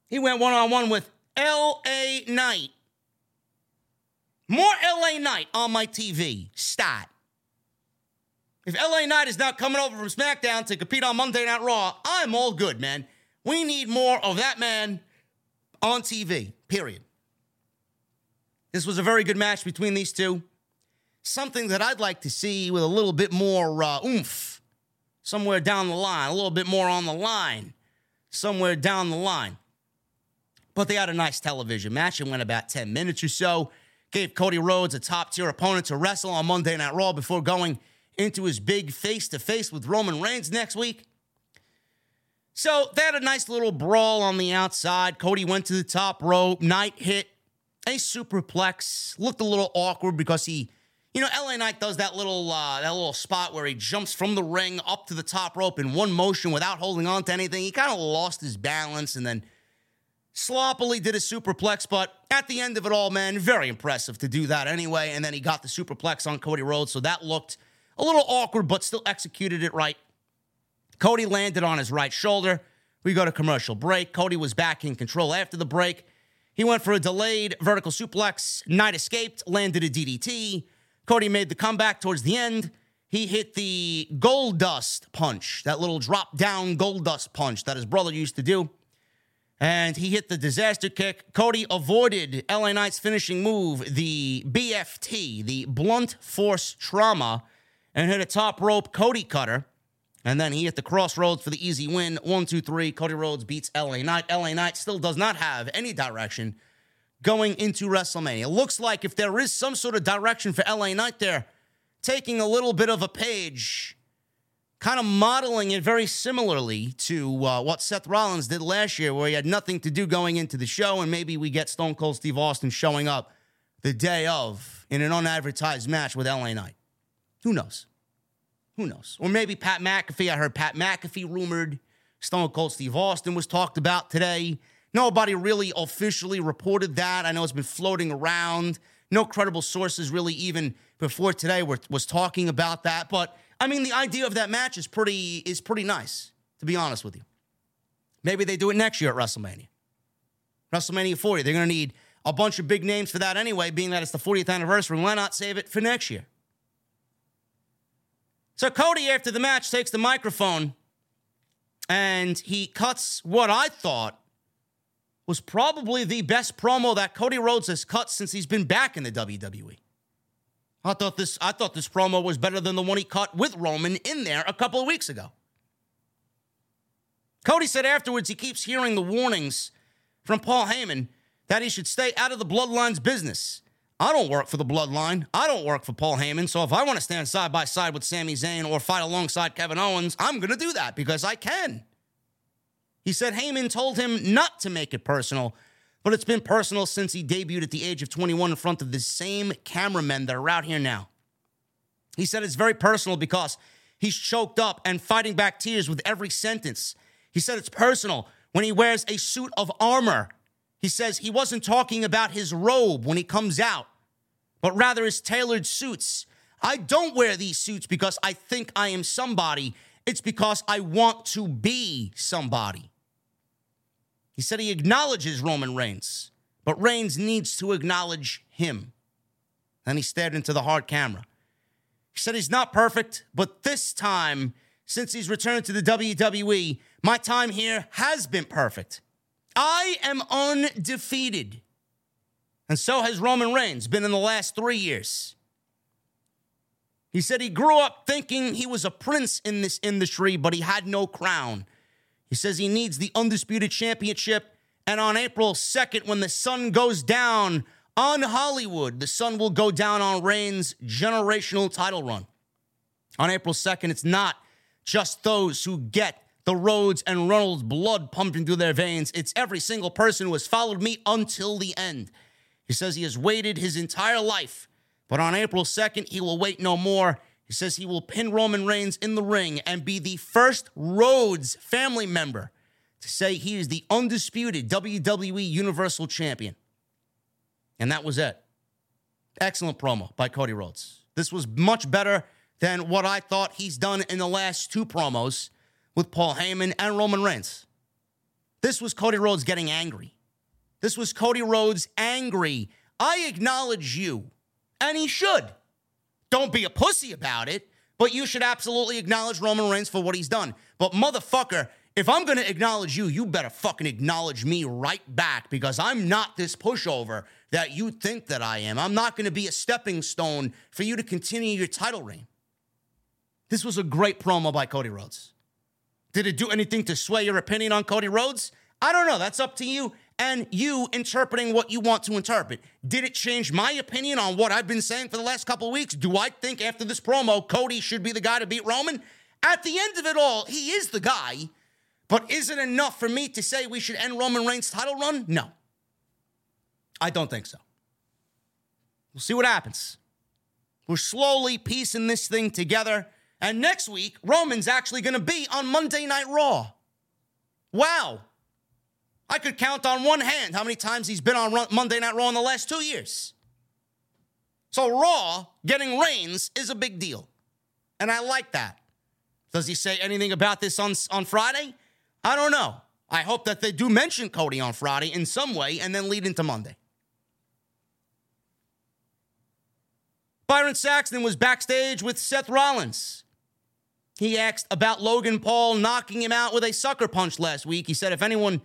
He went one on one with L.A. Knight. More LA Knight on my TV. Stat. If LA Knight is not coming over from SmackDown to compete on Monday Night Raw, I'm all good, man. We need more of that man on TV, period. This was a very good match between these two. Something that I'd like to see with a little bit more uh, oomph somewhere down the line, a little bit more on the line somewhere down the line. But they had a nice television match. It went about 10 minutes or so gave Cody Rhodes a top tier opponent to wrestle on Monday Night Raw before going into his big face to face with Roman Reigns next week. So they had a nice little brawl on the outside. Cody went to the top rope. Knight hit a superplex. Looked a little awkward because he, you know, LA Knight does that little uh, that little spot where he jumps from the ring up to the top rope in one motion without holding on to anything. He kind of lost his balance and then sloppily did a superplex, but at the end of it all, man, very impressive to do that anyway. And then he got the superplex on Cody Rhodes, so that looked a little awkward, but still executed it right. Cody landed on his right shoulder. We go to commercial break. Cody was back in control after the break. He went for a delayed vertical suplex. Knight escaped, landed a DDT. Cody made the comeback towards the end. He hit the gold dust punch, that little drop down gold dust punch that his brother used to do and he hit the disaster kick. Cody avoided LA Knight's finishing move, the BFT, the blunt force trauma, and hit a top rope Cody cutter. And then he hit the crossroads for the easy win. One, two, three. Cody Rhodes beats LA Knight. LA Knight still does not have any direction going into WrestleMania. It looks like if there is some sort of direction for LA Knight there, taking a little bit of a page kind of modeling it very similarly to uh, what Seth Rollins did last year, where he had nothing to do going into the show, and maybe we get Stone Cold Steve Austin showing up the day of in an unadvertised match with LA Knight. Who knows? Who knows? Or maybe Pat McAfee. I heard Pat McAfee rumored. Stone Cold Steve Austin was talked about today. Nobody really officially reported that. I know it's been floating around. No credible sources really even before today were, was talking about that. But I mean, the idea of that match is pretty is pretty nice, to be honest with you. Maybe they do it next year at WrestleMania. WrestleMania 40. They're going to need a bunch of big names for that anyway, being that it's the 40th anniversary. Why not save it for next year? So Cody, after the match, takes the microphone and he cuts what I thought was probably the best promo that Cody Rhodes has cut since he's been back in the WWE. I thought this I thought this promo was better than the one he cut with Roman in there a couple of weeks ago. Cody said afterwards he keeps hearing the warnings from Paul Heyman that he should stay out of the bloodline's business. I don't work for the bloodline. I don't work for Paul Heyman. So if I want to stand side by side with Sami Zayn or fight alongside Kevin Owens, I'm going to do that because I can. He said Heyman told him not to make it personal, but it's been personal since he debuted at the age of 21 in front of the same cameramen that are out here now. He said it's very personal because he's choked up and fighting back tears with every sentence. He said it's personal when he wears a suit of armor. He says he wasn't talking about his robe when he comes out, but rather his tailored suits. I don't wear these suits because I think I am somebody. It's because I want to be somebody. He said he acknowledges Roman Reigns, but Reigns needs to acknowledge him. Then he stared into the hard camera. He said he's not perfect, but this time, since he's returned to the WWE, my time here has been perfect. I am undefeated. And so has Roman Reigns been in the last three years. He said he grew up thinking he was a prince in this industry, but he had no crown. He says he needs the undisputed championship. And on April 2nd, when the sun goes down on Hollywood, the sun will go down on Reigns' generational title run. On April 2nd, it's not just those who get the Rhodes and Runnels blood pumping through their veins. It's every single person who has followed me until the end. He says he has waited his entire life, but on April 2nd, he will wait no more. He says he will pin Roman Reigns in the ring and be the first Rhodes family member to say he is the undisputed WWE Universal Champion. And that was it. Excellent promo by Cody Rhodes. This was much better than what I thought he's done in the last two promos with Paul Heyman and Roman Reigns. This was Cody Rhodes getting angry. This was Cody Rhodes angry. I acknowledge you, and he should. Don't be a pussy about it, but you should absolutely acknowledge Roman Reigns for what he's done. But motherfucker, if I'm going to acknowledge you, you better fucking acknowledge me right back because I'm not this pushover that you think that I am. I'm not going to be a stepping stone for you to continue your title reign. This was a great promo by Cody Rhodes. Did it do anything to sway your opinion on Cody Rhodes? I don't know. That's up to you and you interpreting what you want to interpret. Did it change my opinion on what I've been saying for the last couple weeks? Do I think after this promo, Cody should be the guy to beat Roman? At the end of it all, he is the guy. But is it enough for me to say we should end Roman Reigns' title run? No. I don't think so. We'll see what happens. We're slowly piecing this thing together. And next week, Roman's actually going to be on Monday Night Raw. Wow. I could count on one hand how many times he's been on Monday Night Raw in the last two years. So Raw getting Reigns is a big deal. And I like that. Does he say anything about this on, on Friday? I don't know. I hope that they do mention Cody on Friday in some way and then lead into Monday. Byron Saxton was backstage with Seth Rollins. He asked about Logan Paul knocking him out with a sucker punch last week. He said if anyone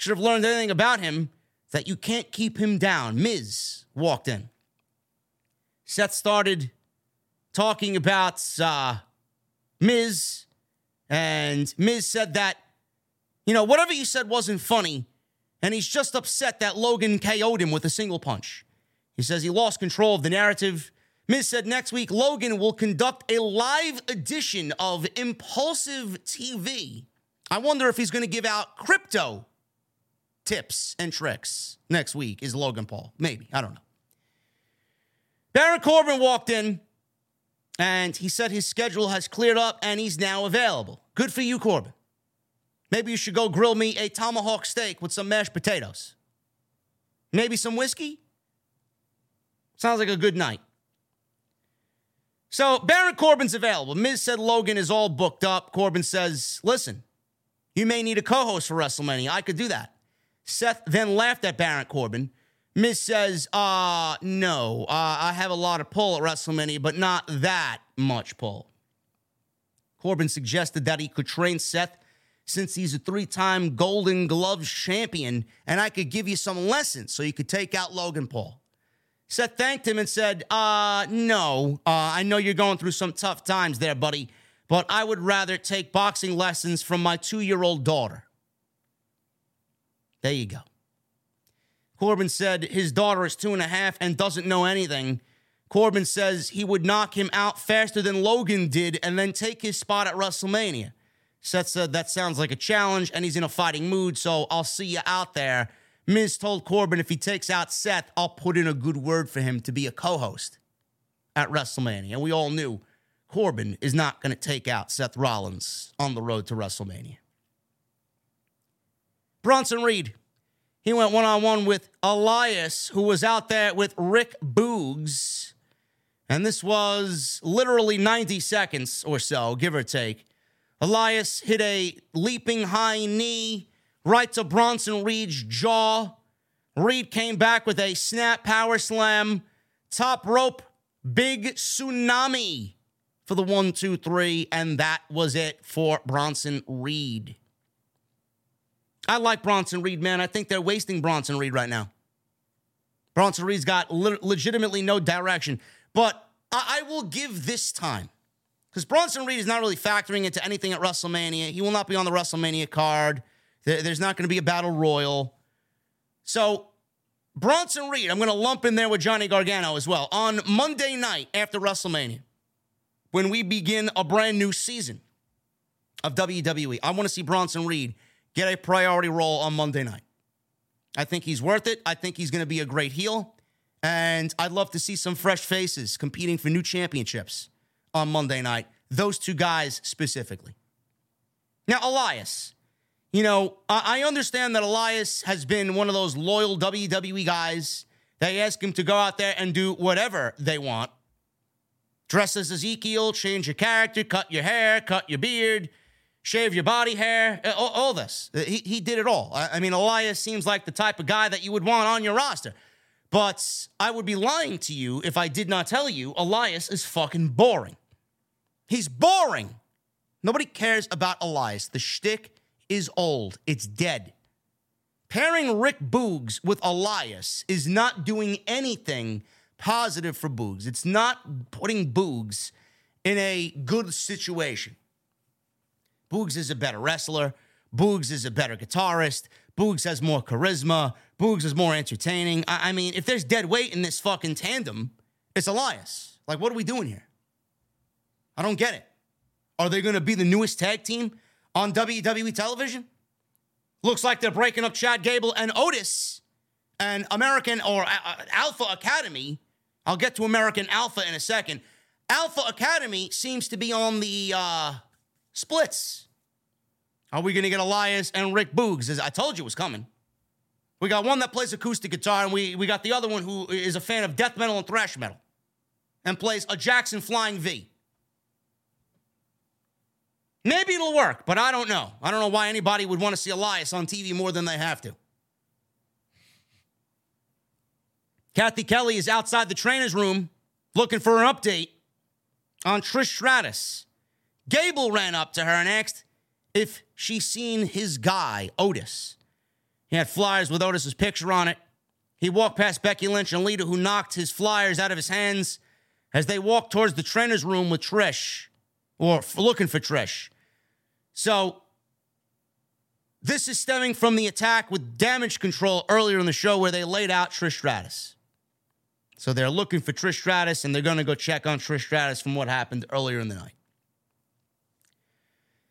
should have learned anything about him that you can't keep him down. Miz walked in. Seth started talking about uh, Miz, and Miz said that, you know, whatever you said wasn't funny, and he's just upset that Logan KO'd him with a single punch. He says he lost control of the narrative. Miz said next week Logan will conduct a live edition of Impulsive TV. I wonder if he's going to give out crypto tips and tricks next week is Logan Paul. Maybe. I don't know. Baron Corbin walked in And he said his schedule has cleared up and he's now available. Good for you, Corbin. Maybe you should go grill me a tomahawk steak with some mashed potatoes. Maybe some whiskey? Sounds like a good night. So Baron Corbin's available. Miz said Logan is all booked up. Corbin says, listen, you may need a co host for WrestleMania. I could do that. Seth then laughed at Baron Corbin. Miz says, uh, no, uh, I have a lot of pull at WrestleMania, but not that much pull. Corbin suggested that he could train Seth since he's a three time Golden Gloves champion, and I could give you some lessons so you could take out Logan Paul. Seth thanked him and said, uh, no, uh, I know you're going through some tough times there, buddy, but I would rather take boxing lessons from my two year old daughter. There you go. Corbin said his daughter is two and a half and doesn't know anything. Corbin says he would knock him out faster than Logan did and then take his spot at WrestleMania. Seth said uh, that sounds like a challenge and he's in a fighting mood, so I'll see you out there. Miz told Corbin if he takes out Seth, I'll put in a good word for him to be a co host at WrestleMania. And we all knew Corbin is not going to take out Seth Rollins on the road to WrestleMania. Bronson Reed. He went one on one with Elias, who was out there with Rick Boogs. And this was literally 90 seconds or so, give or take. Elias hit a leaping high knee right to Bronson Reed's jaw. Reed came back with a snap power slam, top rope, big tsunami for the one, two, three, and that was it for Bronson Reed. I like Bronson Reed, man. I think they're wasting Bronson Reed right now. Bronson Reed's got le- legitimately no direction, but I-, I will give this time because Bronson Reed is not really factoring into anything at WrestleMania. He will not be on the WrestleMania card. There's not going to be a battle royal. So, Bronson Reed, I'm going to lump in there with Johnny Gargano as well. On Monday night after WrestleMania, when we begin a brand new season of WWE, I want to see Bronson Reed get a priority role on Monday night. I think he's worth it. I think he's going to be a great heel. And I'd love to see some fresh faces competing for new championships on Monday night. Those two guys specifically. Now, Elias. You know, I understand that Elias has been one of those loyal WWE guys. They ask him to go out there and do whatever they want. Dress as Ezekiel, change your character, cut your hair, cut your beard, shave your body hair, uh, all, all this. Uh, he, he did it all. I, I mean, Elias seems like the type of guy that you would want on your roster. But I would be lying to you if I did not tell you Elias is fucking boring. He's boring. Nobody cares about Elias. The shtick is old, it's dead. Pairing Rick Boogs with Elias is not doing anything positive for Boogs. It's not putting Boogs in a good situation. Boogs is a better wrestler. Boogs is a better guitarist. Boogs has more charisma. Boogs is more entertaining. I, I mean, if there's dead weight in this fucking tandem, it's Elias. Like, what are we doing here? I don't get it. Are they going to be the newest tag team on WWE television? Looks like they're breaking up Chad Gable and Otis and American or uh, Alpha Academy. I'll get to American Alpha in a second. Alpha Academy seems to be on the uh, splits. Are we going to get Elias and Rick Boogs? As I told you was coming. We got one that plays acoustic guitar, and we, we got the other one who is a fan of death metal and thrash metal and plays a Jackson Flying V. Maybe it'll work, but I don't know. I don't know why anybody would want to see Elias on TV more than they have to. Cathy Kelly is outside the trainer's room looking for an update on Trish Stratus. Gable ran up to her and asked if she seen his guy, Otis. He had flyers with Otis's picture on it. He walked past Becky Lynch and Lita, who knocked his flyers out of his hands as they walked towards the trainer's room with Trish or looking for Trish. So this is stemming from the attack with damage control earlier in the show where they laid out Trish Stratus. So they're looking for Trish Stratus and they're going to go check on Trish Stratus from what happened earlier in the night.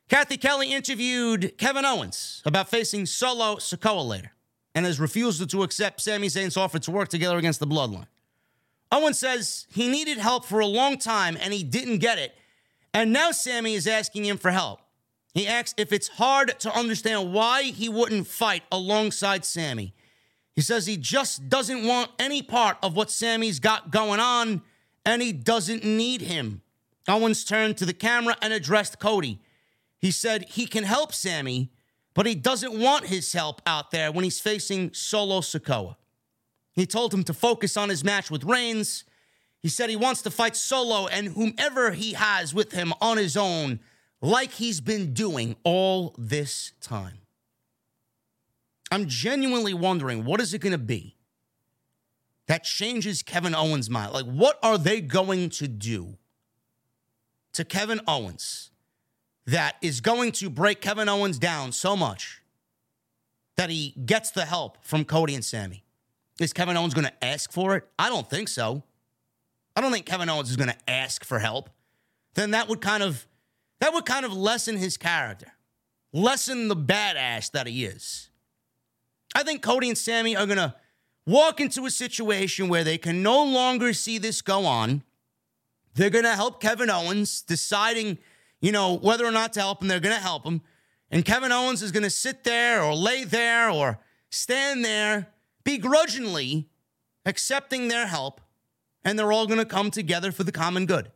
Cathy Kelly interviewed Kevin Owens about facing Solo Sikoa later and his refusal to accept Sami Zayn's offer to work together against the Bloodline. Owens says he needed help for a long time and he didn't get it. And now Sami is asking him for help. He asks if it's hard to understand why he wouldn't fight alongside Sami. He says he just doesn't want any part of what Sami's got going on and he doesn't need him. Owens turned to the camera and addressed Cody. He said he can help Sami, but he doesn't want his help out there when he's facing Solo Sikoa. He told him to focus on his match with Reigns. He said he wants to fight Solo and whomever he has with him on his own, like he's been doing all this time. I'm genuinely wondering what is it going to be that changes Kevin Owens' mind? Like, what are they going to do to Kevin Owens that is going to break Kevin Owens down so much that he gets the help from Cody and Sami? Is Kevin Owens going to ask for it? I don't think so. I don't think Kevin Owens is going to ask for help. Then that would kind of that would kind of lessen his character, lessen the badass that he is. I think Cody and Sami are going to walk into a situation where they can no longer see this go on. They're going to help Kevin Owens, deciding, you know, whether or not to help him. They're going to help him. And Kevin Owens is going to sit there or lay there or stand there begrudgingly accepting their help. And they're all going to come together for the common good.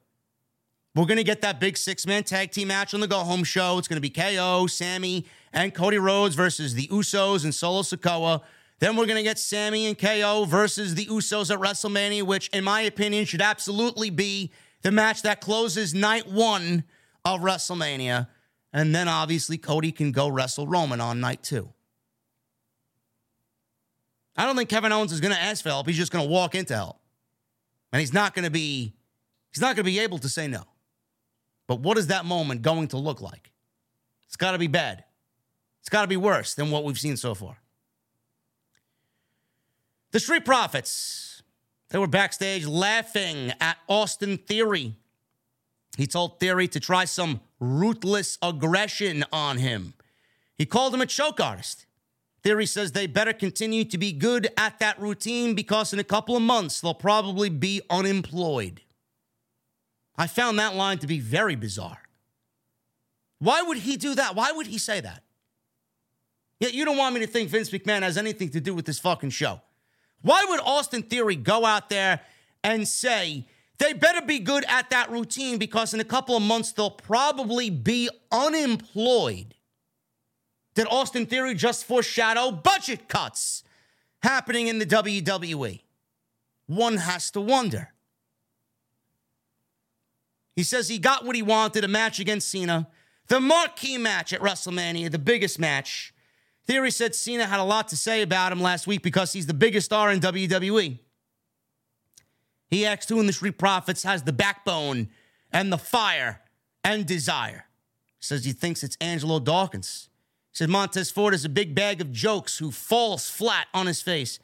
We're going to get that big six man tag team match on the go home show. It's going to be KO, Sami, and Cody Rhodes versus the Usos and Solo Sikoa. Then we're going to get Sami and KO versus the Usos at WrestleMania, which, in my opinion, should absolutely be the match that closes night one of WrestleMania. And then obviously Cody can go wrestle Roman on night two. I don't think Kevin Owens is going to ask for help. He's just going to walk into help. And he's not going to be he's not going to be able to say no. But what is that moment going to look like? It's got to be bad. It's got to be worse than what we've seen so far. The Street Profits, they were backstage laughing at Austin Theory. He told Theory to try some ruthless aggression on him. He called him a choke artist. Theory says they better continue to be good at that routine because in a couple of months they'll probably be unemployed. I found that line to be very bizarre. Why would he do that? Why would he say that? Yet you don't want me to think Vince McMahon has anything to do with this fucking show. Why would Austin Theory go out there and say they better be good at that routine because in a couple of months they'll probably be unemployed? Did Austin Theory just foreshadow budget cuts happening in the WWE? One has to wonder. He says he got what he wanted a match against Cena, the marquee match at WrestleMania, the biggest match. Theory said Cena had a lot to say about him last week because he's the biggest star in WWE. He asked who in the Street Profits has the backbone and the fire and desire. Says he thinks it's Angelo Dawkins. Said Montez Ford is a big bag of jokes who falls flat on his face.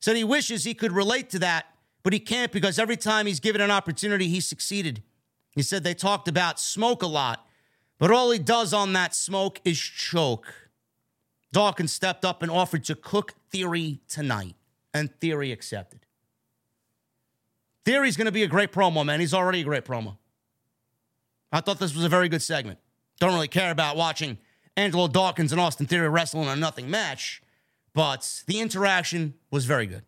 Said he wishes he could relate to that, but he can't because every time he's given an opportunity, he succeeded. He said they talked about smoke a lot, but all he does on that smoke is choke. Dawkins stepped up and offered to cook Theory tonight, and Theory accepted. Theory's going to be a great promo, man. He's already a great promo. I thought this was a very good segment. Don't really care about watching Angelo Dawkins and Austin Theory wrestle in a nothing match, but the interaction was very good.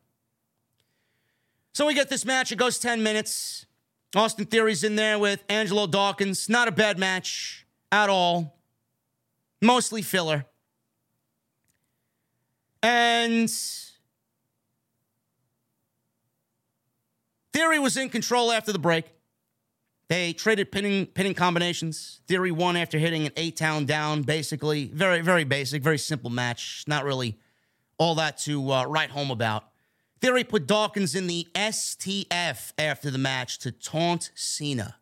So we get this match. It goes 10 minutes. Austin Theory's in there with Angelo Dawkins. Not a bad match at all. Mostly filler. And Theory was in control after the break. They traded pinning pinning combinations. Theory won after hitting an A-Town Down, basically. Very, very basic, very simple match. Not really all that to uh, write home about. Theory put Dawkins in the STF after the match to taunt Cena.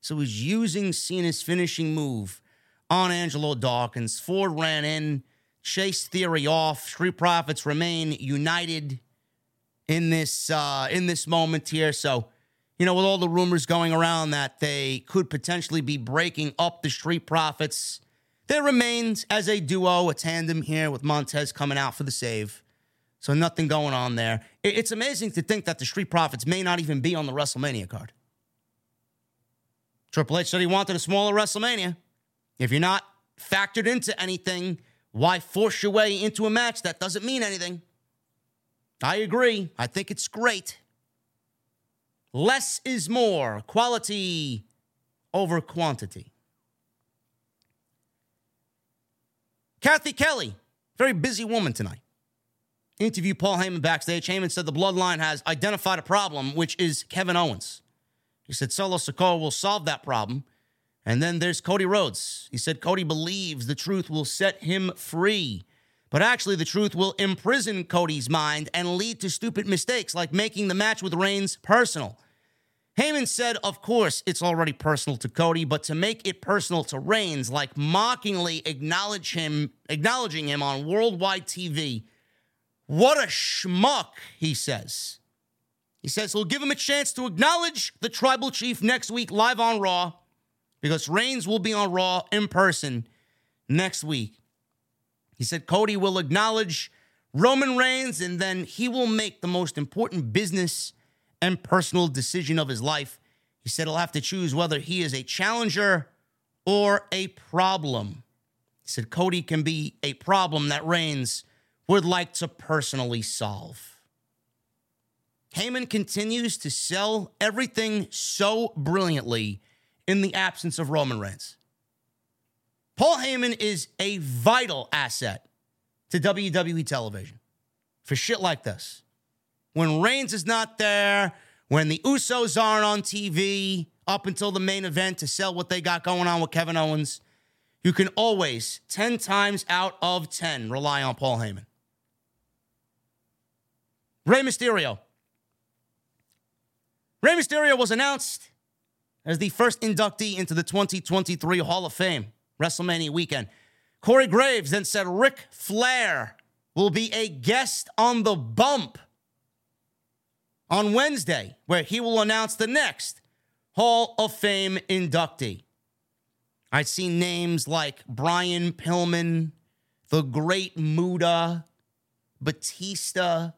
So he's using Cena's finishing move on Angelo Dawkins. Ford ran in, chased Theory off. Street Profits remain united in this uh, in this moment here. So, you know, with all the rumors going around that they could potentially be breaking up the Street Profits, there remains as a duo, a tandem here with Montez coming out for the save. So nothing going on there. It's amazing to think that the Street Profits may not even be on the WrestleMania card. Triple H said he wanted a smaller WrestleMania. If you're not factored into anything, why force your way into a match that doesn't mean anything? I agree. I think it's great. Less is more, quality over quantity. Cathy Kelly, very busy woman tonight. Interview Paul Heyman backstage. Heyman said the bloodline has identified a problem, which is Kevin Owens. He said Solo Sikoa will solve that problem. And then there's Cody Rhodes. He said Cody believes the truth will set him free. But actually, the truth will imprison Cody's mind and lead to stupid mistakes like making the match with Reigns personal. Heyman said, of course, it's already personal to Cody, but to make it personal to Reigns, like mockingly acknowledge him, acknowledging him on worldwide TV, what a schmuck, he says. He says he'll give him a chance to acknowledge the tribal chief next week live on Raw because Reigns will be on Raw in person next week. He said Cody will acknowledge Roman Reigns and then he will make the most important business and personal decision of his life. He said he'll have to choose whether he is a challenger or a problem. He said Cody can be a problem that Reigns would like to personally solve. Heyman continues to sell everything so brilliantly in the absence of Roman Reigns. Paul Heyman is a vital asset to WWE television for shit like this. When Reigns is not there, when the Usos aren't on TV up until the main event to sell what they got going on with Kevin Owens, you can always, 10 times out of 10, rely on Paul Heyman. Rey Mysterio. Rey Mysterio was announced as the first inductee into the 2023 Hall of Fame, WrestleMania weekend. Corey Graves then said Ric Flair will be a guest on the bump on Wednesday, where he will announce the next Hall of Fame inductee. I've seen names like Brian Pillman, the great Muta, Batista,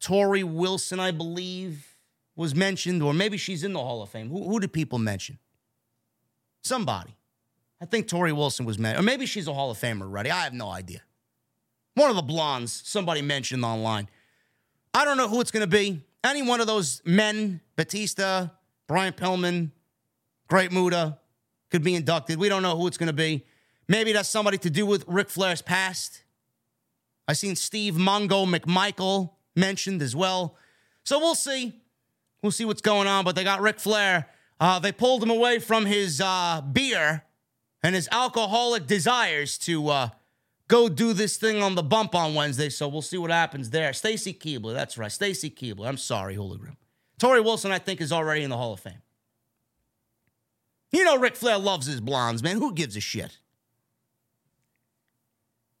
Torrie Wilson, I believe, was mentioned, or maybe she's in the Hall of Fame. Who, who did people mention? Somebody. I think Torrie Wilson was mentioned, or maybe she's a Hall of Famer already. I have no idea. One of the blondes, somebody mentioned online. I don't know who it's going to be. Any one of those men, Batista, Brian Pillman, Great Muta, could be inducted. We don't know who it's going to be. Maybe that's somebody to do with Ric Flair's past. I seen Steve Mongo McMichael mentioned as well. So we'll see. We'll see what's going on. But they got Ric Flair. Uh, they pulled him away from his uh, beer and his alcoholic desires to uh, go do this thing on the bump on Wednesday. So we'll see what happens there. Stacy Keibler, that's right. Stacy Keibler. I'm sorry, Hologram. Torrie Wilson, I think, is already in the Hall of Fame. You know Ric Flair loves his blondes, man. Who gives a shit?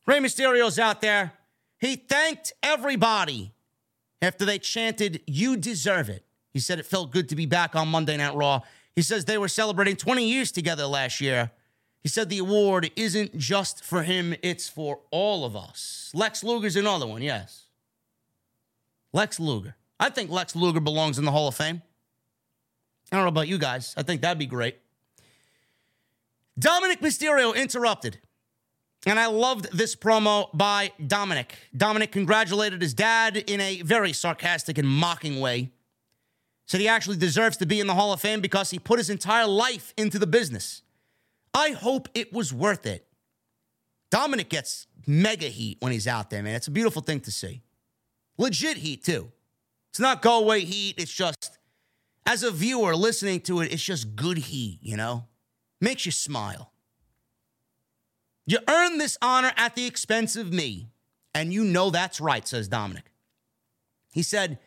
Rey Mysterio's out there. He thanked everybody after they chanted, You deserve it. He said it felt good to be back on Monday Night Raw. He says they were celebrating 20 years together last year. He said the award isn't just for him, it's for all of us. Lex Luger's another one, yes. Lex Luger. I think Lex Luger belongs in the Hall of Fame. I don't know about you guys. I think that'd be great. Dominik Mysterio interrupted. And I loved this promo by Dominik. Dominik congratulated his dad in a very sarcastic and mocking way. Said he actually deserves to be in the Hall of Fame because he put his entire life into the business. I hope it was worth it. Dominik gets mega heat when he's out there, man. It's a beautiful thing to see. Legit heat, too. It's not go away heat. It's just, as a viewer listening to it, it's just good heat, you know? Makes you smile. You earn this honor at the expense of me. And you know that's right, says Dominik. He said,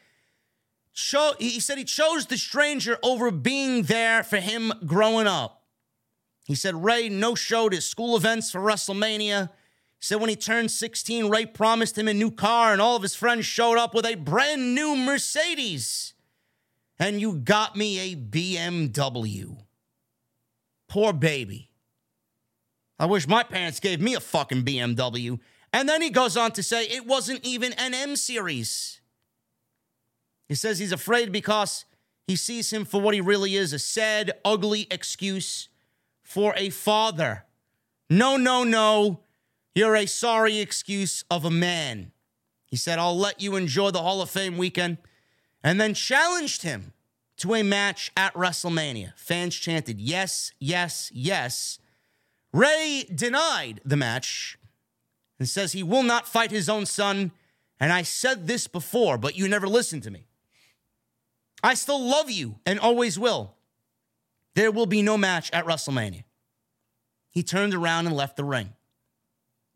he said he chose the stranger over being there for him growing up. He said Rey no showed his school events for WrestleMania. He said when he turned 16, Rey promised him a new car, and all of his friends showed up with a brand new Mercedes. And you got me a BMW. Poor baby. I wish my parents gave me a fucking BMW And then he goes on to say it wasn't even an M series. He says he's afraid because he sees him for what he really is a sad, ugly excuse for a father. No, no, no. You're a sorry excuse of a man. He said, I'll let you enjoy the Hall of Fame weekend. And then challenged him to a match at WrestleMania. Fans chanted, yes, yes, yes. Rey denied the match and says he will not fight his own son. And I said this before, but you never listened to me. I still love you and always will. There will be no match at WrestleMania. He turned around and left the ring.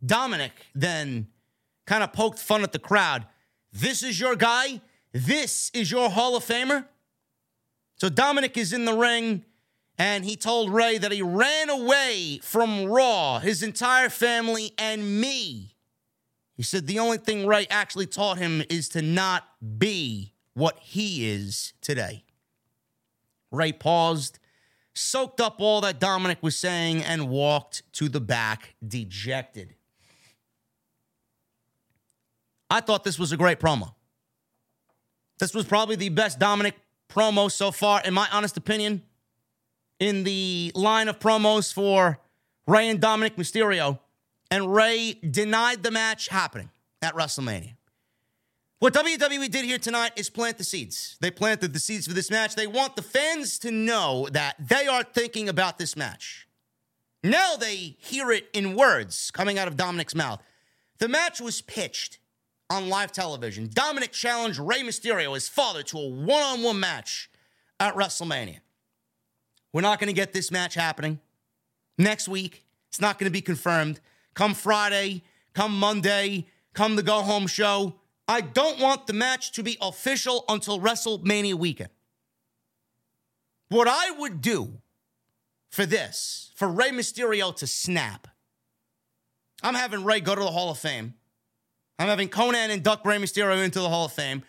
Dominik then kind of poked fun at the crowd. This is your guy? This is your Hall of Famer? So Dominik is in the ring and he told Rey that he ran away from Raw, his entire family, and me. He said the only thing Rey actually taught him is to not be what he is today. Rey paused, soaked up all that Dominik was saying, and walked to the back dejected. I thought this was a great promo. This was probably the best Dominik promo so far, in my honest opinion, in the line of promos for Rey and Dominik Mysterio. And Rey denied the match happening at WrestleMania. What WWE did here tonight is plant the seeds. They planted the seeds for this match. They want the fans to know that they are thinking about this match. Now they hear it in words coming out of Dominik's mouth. The match was pitched on live television. Dominik challenged Rey Mysterio, his father, to a one on one match at WrestleMania. We're not going to get this match happening next week. It's not going to be confirmed. Come Friday, come Monday, come the go home show. I don't want the match to be official until WrestleMania weekend. What I would do for this, for Rey Mysterio to snap, I'm having Rey go to the Hall of Fame. I'm having Konnan induct Rey Mysterio into the Hall of Fame.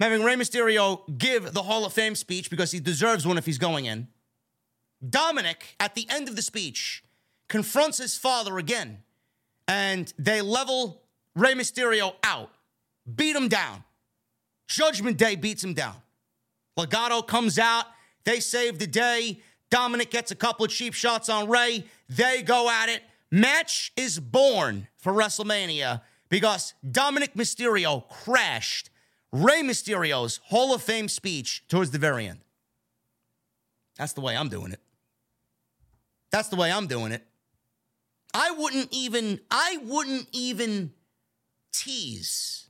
I'm having Rey Mysterio give the Hall of Fame speech because he deserves one if he's going in. Dominik, at the end of the speech, confronts his father again, and they level Rey Mysterio out, beat him down. Judgment Day beats him down. Legado comes out, they save the day. Dominik gets a couple of cheap shots on Rey. They go at it. Match is born for WrestleMania because Dominik Mysterio crashed Rey Mysterio's Hall of Fame speech towards the very end. That's the way I'm doing it. That's the way I'm doing it. I wouldn't even I wouldn't even tease.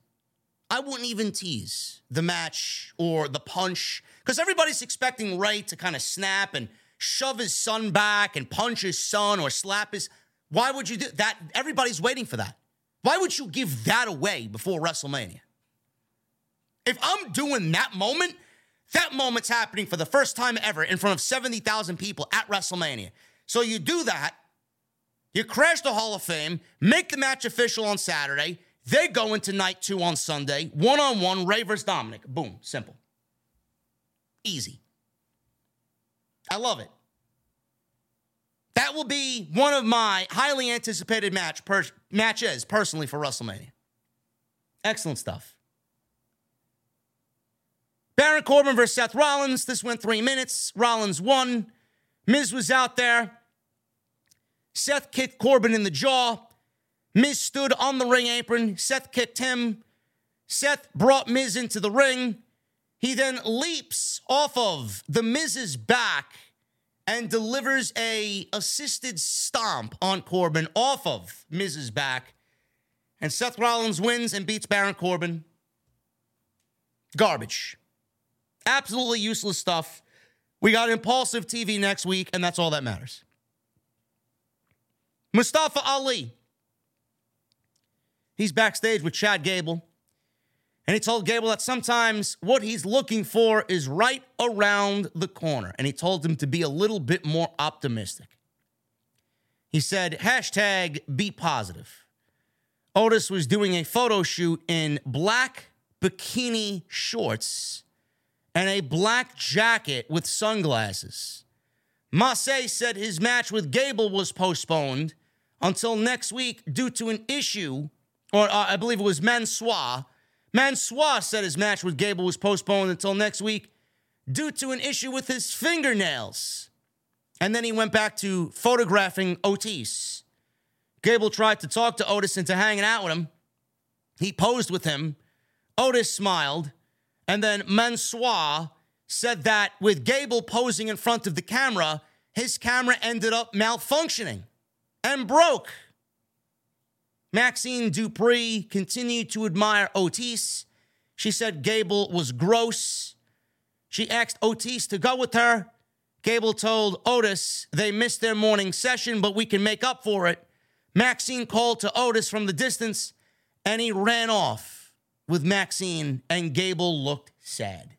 I wouldn't even tease the match or the punch because everybody's expecting Rey to kind of snap and shove his son back and punch his son or slap his. Why would you do that? Everybody's waiting for that. Why would you give that away before WrestleMania? If I'm doing that moment, that moment's happening for the first time ever in front of 70,000 people at WrestleMania. So you do that, you crash the Hall of Fame, make the match official on Saturday. They go into night two on Sunday, one on one, Rey versus Dominik. Boom, simple. Easy. I love it. That will be one of my highly anticipated match per- matches personally for WrestleMania. Excellent stuff. Baron Corbin versus Seth Rollins. This went three minutes. Rollins won. Miz was out there. Seth kicked Corbin in the jaw. Miz stood on the ring apron. Seth kicked him. Seth brought Miz into the ring. He then leaps off of the Miz's back and delivers a assisted stomp on Corbin off of Miz's back. And Seth Rollins wins and beats Baron Corbin. Garbage. Absolutely useless stuff. We got Impaulsive TV next week, and that's all that matters. Mustafa Ali. He's backstage with Chad Gable. And he told Gable that sometimes what he's looking for is right around the corner. And he told him to be a little bit more optimistic. He said, hashtag be positive. Otis was doing a photo shoot in black bikini shorts and a black jacket with sunglasses. Massey said his match with Gable was postponed until next week due to an issue or uh, I believe it was Mansoor. Mansoor said his match with Gable was postponed until next week due to an issue with his fingernails. And then he went back to photographing Otis. Gable tried to talk to Otis into hanging out with him. He posed with him. Otis smiled. And then Mansoor said that with Gable posing in front of the camera, his camera ended up malfunctioning and broke. Maxxine Dupri continued to admire Otis. She said Gable was gross. She asked Otis to go with her. Gable told Otis they missed their morning session, but we can make up for it. Maxxine called to Otis from the distance, and he ran off with Maxxine, and Gable looked sad.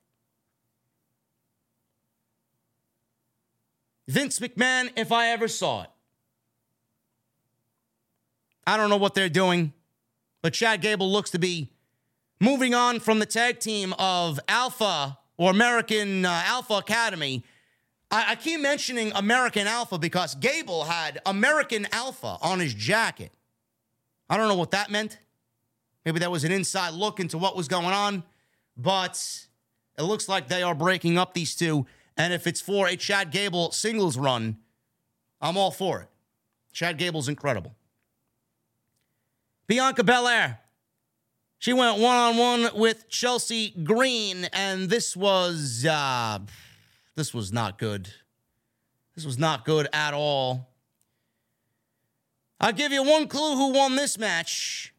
Vince McMahon, if I ever saw it. I don't know what they're doing, but Chad Gable looks to be moving on from the tag team of Alpha or American uh, Alpha Academy. I, I keep mentioning American Alpha because Gable had American Alpha on his jacket. I don't know what that meant. Maybe that was an inside look into what was going on, but it looks like they are breaking up these two. And if it's for a Chad Gable singles run, I'm all for it. Chad Gable's incredible. Bianca Belair. She went one on one with Chelsea Green, and this was uh, this was not good. This was not good at all. I'll give you one clue who won this match.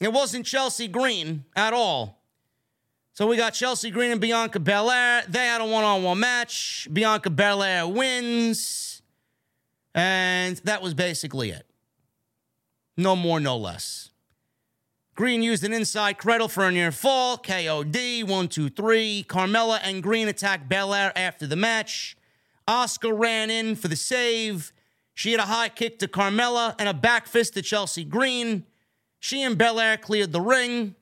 It wasn't Chelsea Green at all. So we got Chelsea Green and Bianca Belair. They had a one on one match. Bianca Belair wins. And that was basically it. No more, no less. Green used an inside cradle for a near fall. KOD, one, two, three. Carmella and Green attacked Belair after the match. Asuka ran in for the save. She had a high kick to Carmella and a back fist to Chelsea Green. She and Belair cleared the ring.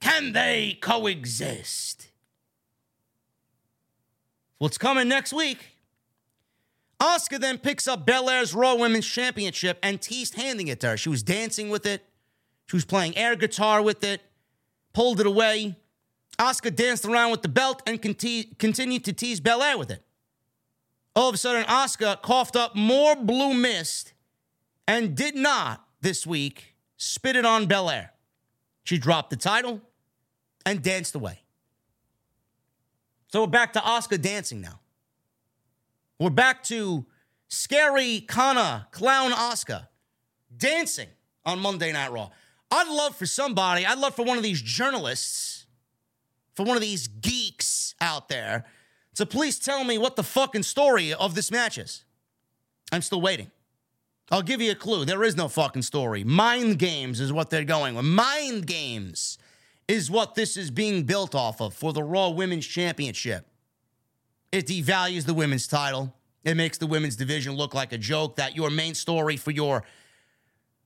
Can they coexist? What's coming next week? Asuka then picks up Belair's Raw Women's Championship and teased handing it to her. She was dancing with it. She was playing air guitar with it, pulled it away. Asuka danced around with the belt and conti- continued to tease Belair with it. All of a sudden, Asuka coughed up more blue mist and did not this week spit it on Belair. She dropped the title and danced away. So we're back to Asuka dancing now. We're back to scary Kana clown Asuka dancing on Monday Night Raw. I'd love for somebody, I'd love for one of these journalists, for one of these geeks out there to please tell me what the fucking story of this match is. I'm still waiting. I'll give you a clue. There is no fucking story. Mind games is what they're going with. Mind games is what this is being built off of for the Raw Women's Championship. It devalues the women's title. It makes the women's division look like a joke that your main story for your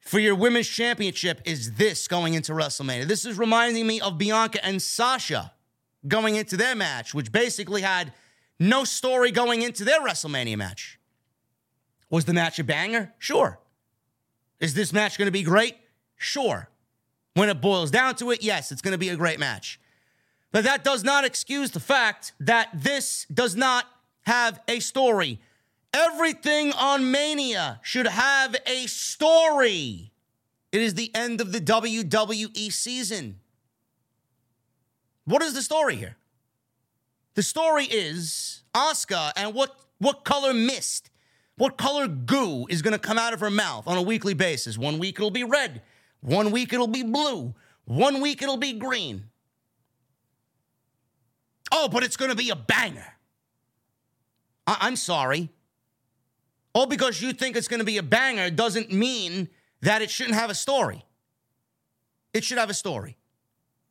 for your women's championship is this going into WrestleMania. This is reminding me of Bianca and Sasha going into their match, which basically had no story going into their WrestleMania match. Was the match a banger? Sure. Is this match going to be great? Sure. When it boils down to it, yes, it's going to be a great match. But that does not excuse the fact that this does not have a story. Everything on Mania should have a story. It is the end of the WWE season. What is the story here? The story is Asuka and what, what color mist what color goo is going to come out of her mouth on a weekly basis? One week it'll be red, one week it'll be blue, one week it'll be green. Oh, but it's going to be a banger. I- am sorry. All because you think it's going to be a banger doesn't mean that it shouldn't have a story. It should have a story.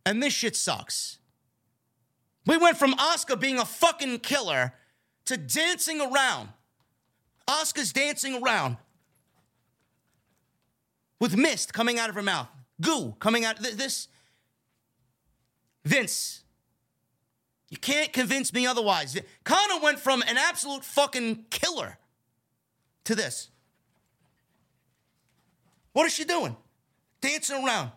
And this shit sucks. We went from Asuka being a fucking killer to dancing around Asuka's dancing around with mist coming out of her mouth, goo coming out. Th- this, Vince, you can't convince me otherwise. Kana went from an absolute fucking killer to this. What is she doing? Dancing around.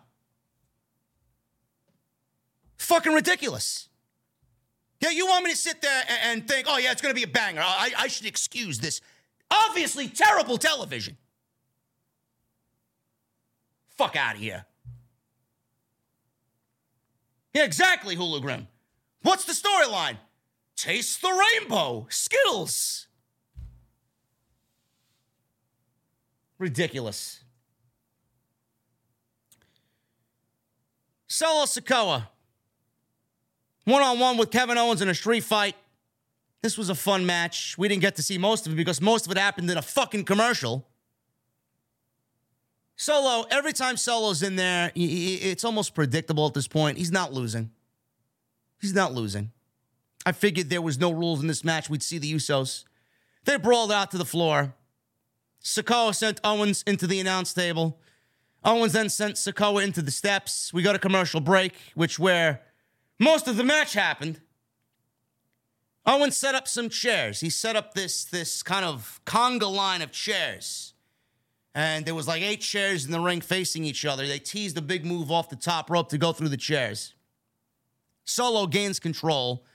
fucking ridiculous. Yeah, you want me to sit there and, think, oh, yeah, it's going to be a banger. I, I should excuse this obviously terrible television. Fuck out of here. Yeah, exactly, Hula What's the storyline? Taste the rainbow. Skittles. Ridiculous. Solo Sikoa. One on one with Kevin Owens in a street fight. This was a fun match. We didn't get to see most of it because most of it happened in a fucking commercial. Solo, every time Solo's in there, it's almost predictable at this point. He's not losing. He's not losing. I figured there was no rules in this match. We'd see the Usos. They brawled out to the floor. Sikoa sent Owens into the announce table. Owens then sent Sikoa into the steps. We got a commercial break, which where most of the match happened. Owens set up some chairs. He set up this this kind of conga line of chairs. And there was like eight chairs in the ring facing each other. They teased a big move off the top rope to go through the chairs. Solo gains control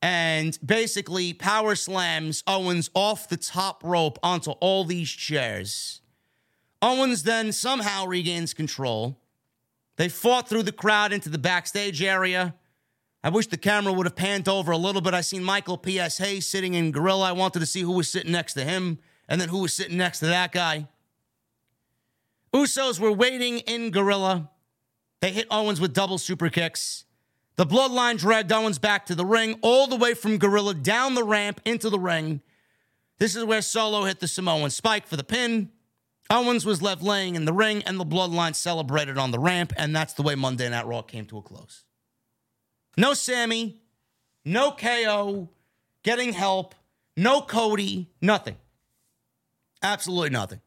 and basically power slams Owens off the top rope onto all these chairs. Owens then somehow regains control. They fought through the crowd into the backstage area. I wish the camera would have panned over a little bit. I seen Michael P.S. Hayes sitting in Gorilla. I wanted to see who was sitting next to him and then who was sitting next to that guy. Usos were waiting in Gorilla. They hit Owens with double super kicks. The bloodline dragged Owens back to the ring, all the way from Gorilla down the ramp into the ring. This is where Solo hit the Samoan spike for the pin. Owens was left laying in the ring, and the bloodline celebrated on the ramp, and that's the way Monday Night Raw came to a close. No Sami, no KO, getting help, no Cody, nothing. Absolutely nothing.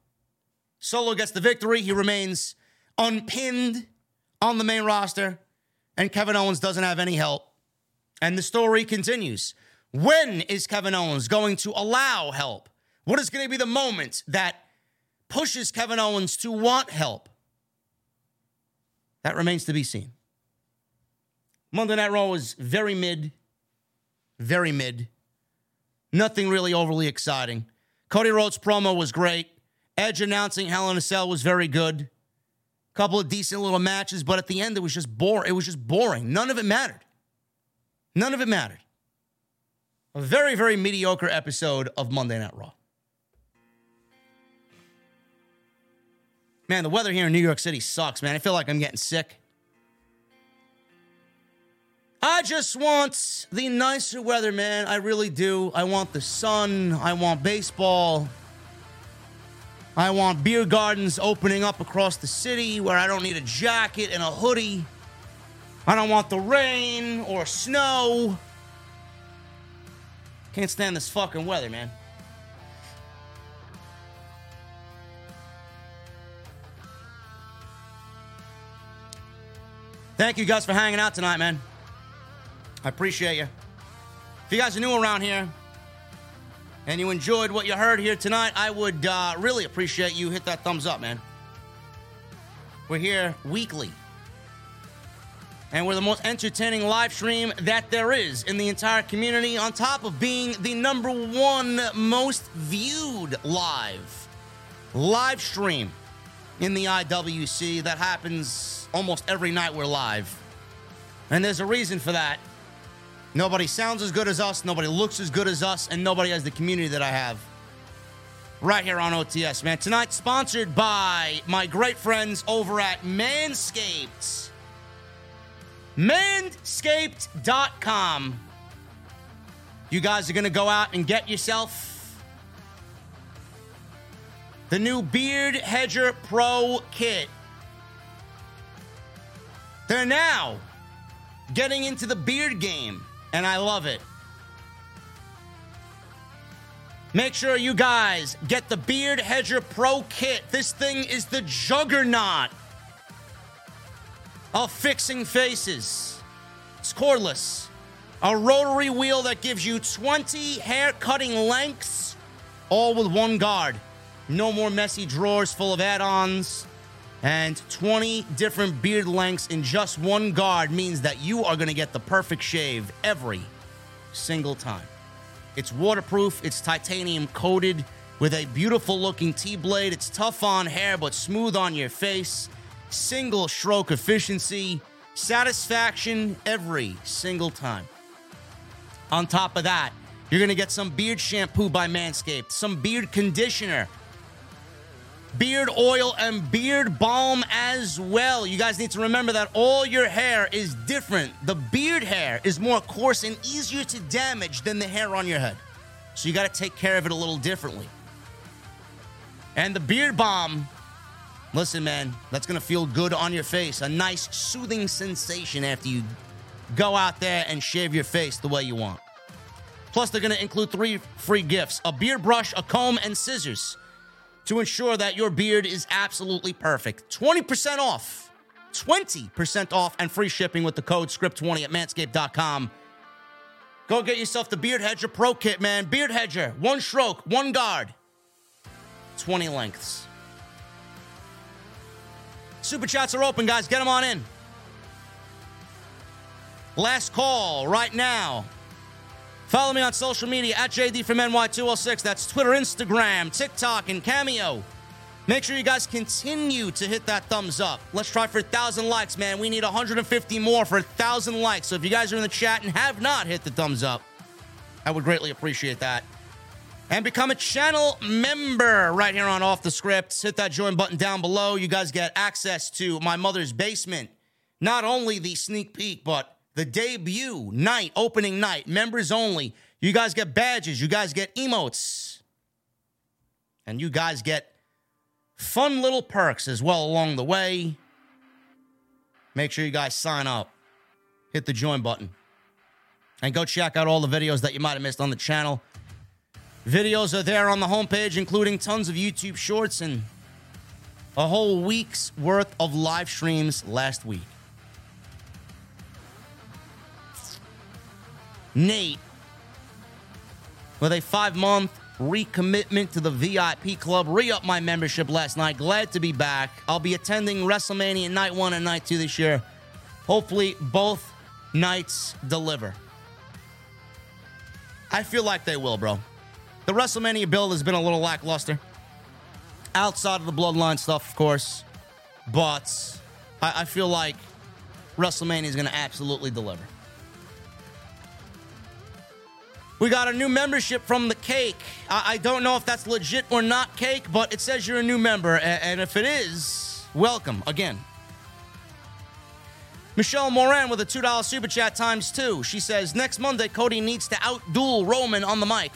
Solo gets the victory. He remains unpinned on the main roster, and Kevin Owens doesn't have any help. And the story continues. When is Kevin Owens going to allow help? What is going to be the moment that pushes Kevin Owens to want help? That remains to be seen. Monday Night Raw was very mid, very mid. Nothing really overly exciting. Cody Rhodes' promo was great. Edge announcing Hell in a Cell was very good. Couple of decent little matches, but at the end it was just boring. It was just boring. None of it mattered. None of it mattered. A very, very mediocre episode of Monday Night Raw. Man, the weather here in New York City sucks, man. I feel like I'm getting sick. I just want the nicer weather, man. I really do. I want the sun. I want baseball. I want beer gardens opening up across the city where I don't need a jacket and a hoodie. I don't want the rain or snow. Can't stand this fucking weather, man. Thank you guys for hanging out tonight, man. I appreciate you. If you guys are new around here and you enjoyed what you heard here tonight, I would uh, really appreciate you hit that thumbs up, man. We're here weekly. And we're the most entertaining live stream that there is in the entire community, on top of being the number one most viewed live live stream in the IWC that happens almost every night we're live. And there's a reason for that. Nobody sounds as good as us, nobody looks as good as us, and nobody has the community that I have. Right here on OTS, man. Tonight, sponsored by my great friends over at Manscaped. Manscaped.com. You guys are going to go out and get yourself the new Beard Hedger Pro Kit. They're now getting into the beard game and I love it. Make sure you guys get the Beard Hedger Pro Kit. This thing is the juggernaut of fixing faces. It's cordless. A rotary wheel that gives you 20 hair cutting lengths, all with one guard. No more messy drawers full of add ons. And 20 different beard lengths in just one guard means that you are going to get the perfect shave every single time. It's waterproof, it's titanium coated with a beautiful looking T blade. It's tough on hair, but smooth on your face. Single stroke efficiency, satisfaction every single time. On top of that, you're going to get some beard shampoo by Manscaped, some beard conditioner beard oil and beard balm as well. You guys need to remember that all your hair is different. The beard hair is more coarse and easier to damage than the hair on your head. So you got to take care of it a little differently. And the beard balm, listen, man, that's going to feel good on your face. A nice, soothing sensation after you go out there and shave your face the way you want. Plus, they're going to include three free gifts a beard brush, a comb, and scissors to ensure that your beard is absolutely perfect. 20% off. 20% off and free shipping with the code SCRIPT20 at manscaped.com. Go get yourself the Beard Hedger Pro Kit, man. Beard Hedger, one stroke, one guard, 20 lengths. Super chats are open, guys. Get them on in. Last call right now. Follow me on social media at JD from NY206. That's Twitter, Instagram, TikTok, and Cameo. Make sure you guys continue to hit that thumbs up. Let's try for 1,000 likes, man. We need 150 more for 1,000 likes. So if you guys are in the chat and have not hit the thumbs up, I would greatly appreciate that. And become a channel member right here on Off the Script. Hit that join button down below. You guys get access to my mother's basement. Not only the sneak peek, but the debut night, opening night, members only. You guys get badges, you guys get emotes, and you guys get fun little perks as well along the way. Make sure you guys sign up, hit the join button, and go check out all the videos that you might have missed on the channel. Videos are there on the homepage, including tons of YouTube shorts and a whole week's worth of live streams last week. Nate with a five month recommitment to the VIP club. Re up my membership last night. Glad to be back. I'll be attending WrestleMania night one and night two this year. Hopefully, both nights deliver. I feel like they will, bro. The WrestleMania build has been a little lackluster. Outside of the bloodline stuff, of course. But I, I feel like WrestleMania is going to absolutely deliver. We got a new membership from the cake. I, I, don't know if that's legit or not cake, but it says you're a new member. And, and if it is, welcome again. Michelle Moran with a $2 super chat times two. She says, Next Monday, Cody needs to outduel Roman on the mic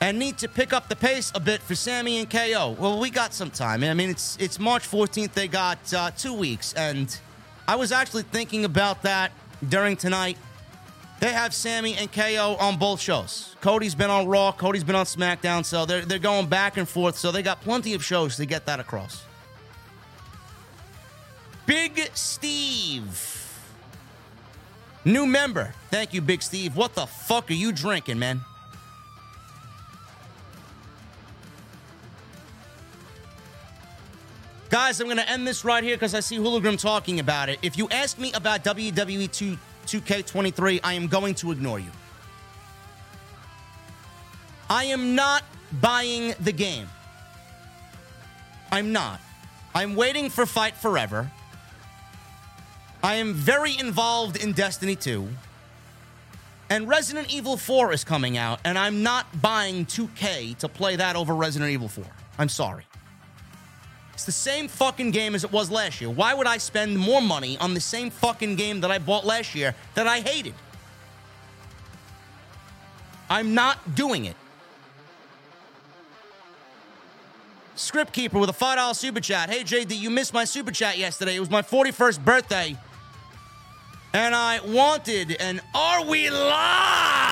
and need to pick up the pace a bit for Sami and KO. Well, we got some time. I mean, it's it's March 14th. They got uh, two weeks, and I was actually thinking about that during tonight. They have Sami and KO on both shows. Cody's been on Raw, Cody's been on SmackDown, so they're, they're going back and forth, so they got plenty of shows to get that across. Big Steve. New member. Thank you, Big Steve. What the fuck are you drinking, man? Guys, I'm going to end this right here because I see Hologram talking about it. If you ask me about WWE 2 2K23, I am going to ignore you. I am not buying the game. I'm not. I'm waiting for Fight Forever. I am very involved in Destiny 2. And Resident Evil 4 is coming out, and I'm not buying 2K to play that over Resident Evil 4. I'm sorry. It's the same fucking game as it was last year. Why would I spend more money on the same fucking game that I bought last year that I hated? I'm not doing it. Script Keeper with a $5 super chat. Hey, JD, you missed my super chat yesterday. It was my 41st birthday. And I wanted an Are We Live?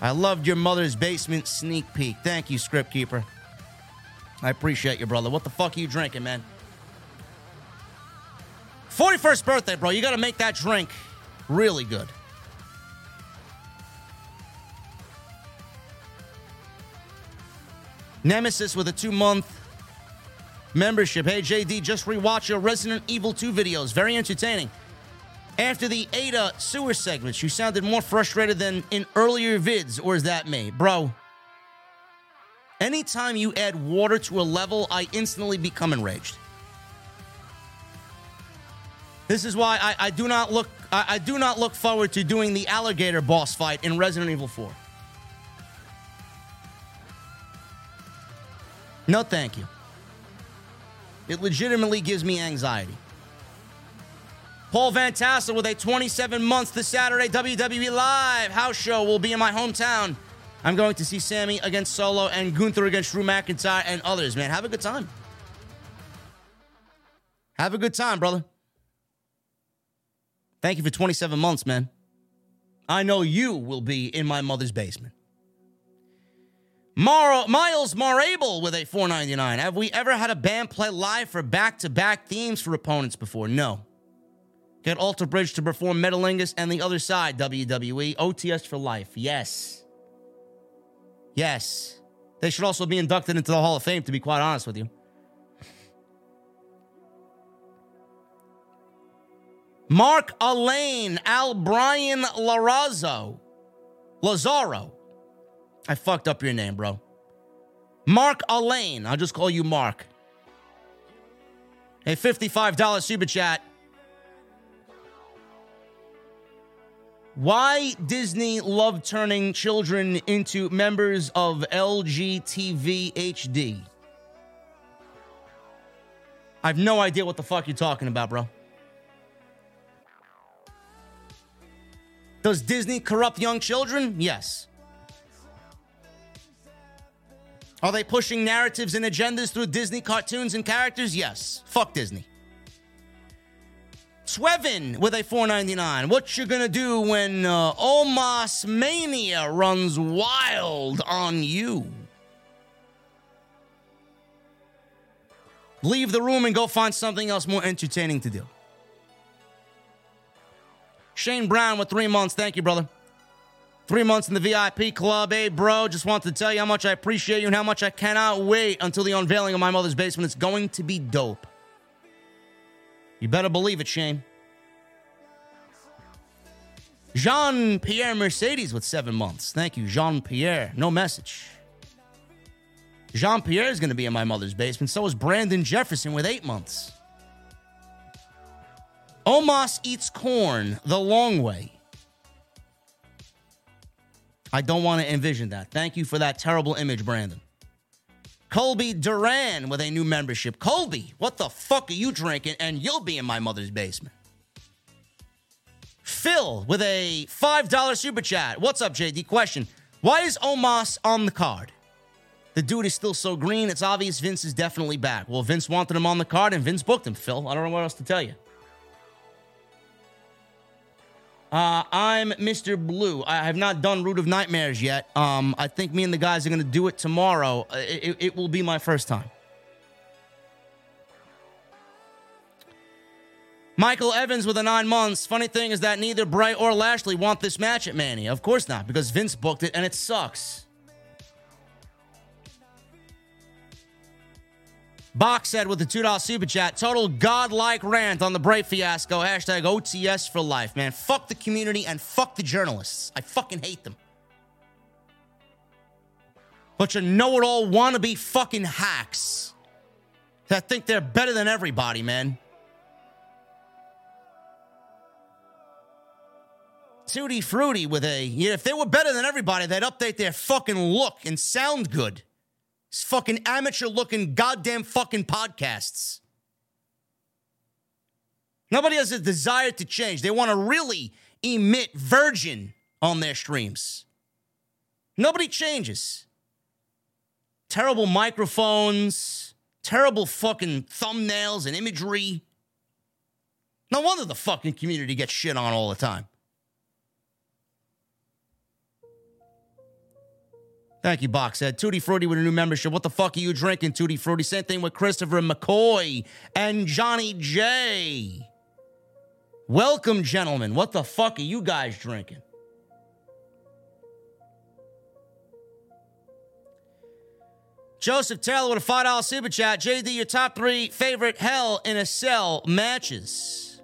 I loved your mother's basement sneak peek. Thank you, Script Keeper. I appreciate you, brother. What the fuck are you drinking, man? 41st birthday, bro. You got to make that drink really good. Nemesis with a two month membership. Hey, JD, just rewatch your Resident Evil 2 videos. Very entertaining. After the Ada sewer segments, you sounded more frustrated than in earlier vids, or is that me? Bro, anytime you add water to a level, I instantly become enraged. This is why I, I do not look I, I do not look forward to doing the alligator boss fight in Resident Evil 4. No, thank you. It legitimately gives me anxiety. Paul Van Tassel with a 27 months this Saturday WWE Live house show will be in my hometown. I'm going to see Sami against Solo and Gunther against Drew McIntyre and others, man. Have a good time. Have a good time, brother. Thank you for 27 months, man. I know you will be in my mother's basement. Mar- Miles Marable with a 499. Have we ever had a band play live for back-to-back themes for opponents before? No. Get Alter Bridge to perform Metalingus and the other side, WWE. OTS for life. Yes. Yes. They should also be inducted into the Hall of Fame, to be quite honest with you. Mark Alain, Al Brian Larazzo, Lazaro. I fucked up your name, bro. Mark Alain. I'll just call you Mark. A $55 super chat. Why Disney love turning children into members of LGTV HD? I have no idea what the fuck you're talking about, bro. Does Disney corrupt young children? Yes. Are they pushing narratives and agendas through Disney cartoons and characters? Yes. Fuck Disney. Swevin with a 499. What you gonna do when uh, Omos Mania runs wild on you? Leave the room and go find something else more entertaining to do. Shane Brown with three months. Thank you, brother. Three months in the VIP club. Hey, bro, just wanted to tell you how much I appreciate you and how much I cannot wait until the unveiling of my mother's basement. It's going to be dope. You better believe it, Shane. Jean Pierre Mercedes with seven months. Thank you, Jean Pierre. No message. Jean Pierre is going to be in my mother's basement. So is Brandon Jefferson with eight months. Omos eats corn the long way. I don't want to envision that. Thank you for that terrible image, Brandon. Colby Duran with a new membership. Colby, what the fuck are you drinking? And you'll be in my mother's basement. Phil with a $5 super chat. What's up, JD? Question Why is Omos on the card? The dude is still so green. It's obvious Vince is definitely back. Well, Vince wanted him on the card and Vince booked him, Phil. I don't know what else to tell you. Uh, I'm Mr. Blue. I have not done Root of Nightmares yet. Um, I think me and the guys are going to do it tomorrow. Uh, it, it will be my first time. Michael Evans with a nine months. Funny thing is that neither Bray or Lashley want this match at Mania. Of course not, because Vince booked it and it sucks. Box said with the $2 super chat, total godlike rant on the Bray fiasco. Hashtag OTS for life, man. Fuck the community and fuck the journalists. I fucking hate them. Bunch of know it all wannabe fucking hacks that think they're better than everybody, man. Fruity with a, yeah, if they were better than everybody, they'd update their fucking look and sound good. Fucking amateur looking goddamn fucking podcasts. Nobody has a desire to change. They want to really emit virgin on their streams. Nobody changes. Terrible microphones, terrible fucking thumbnails and imagery. No wonder the fucking community gets shit on all the time. Thank you, Box said. Tutti Frutti with a new membership. What the fuck are you drinking, Tutti Frutti? Same thing with Christopher McCoy and Johnny J. Welcome, gentlemen. What the fuck are you guys drinking? Joseph Taylor with a $5 super chat. JD, your top three favorite Hell in a Cell matches.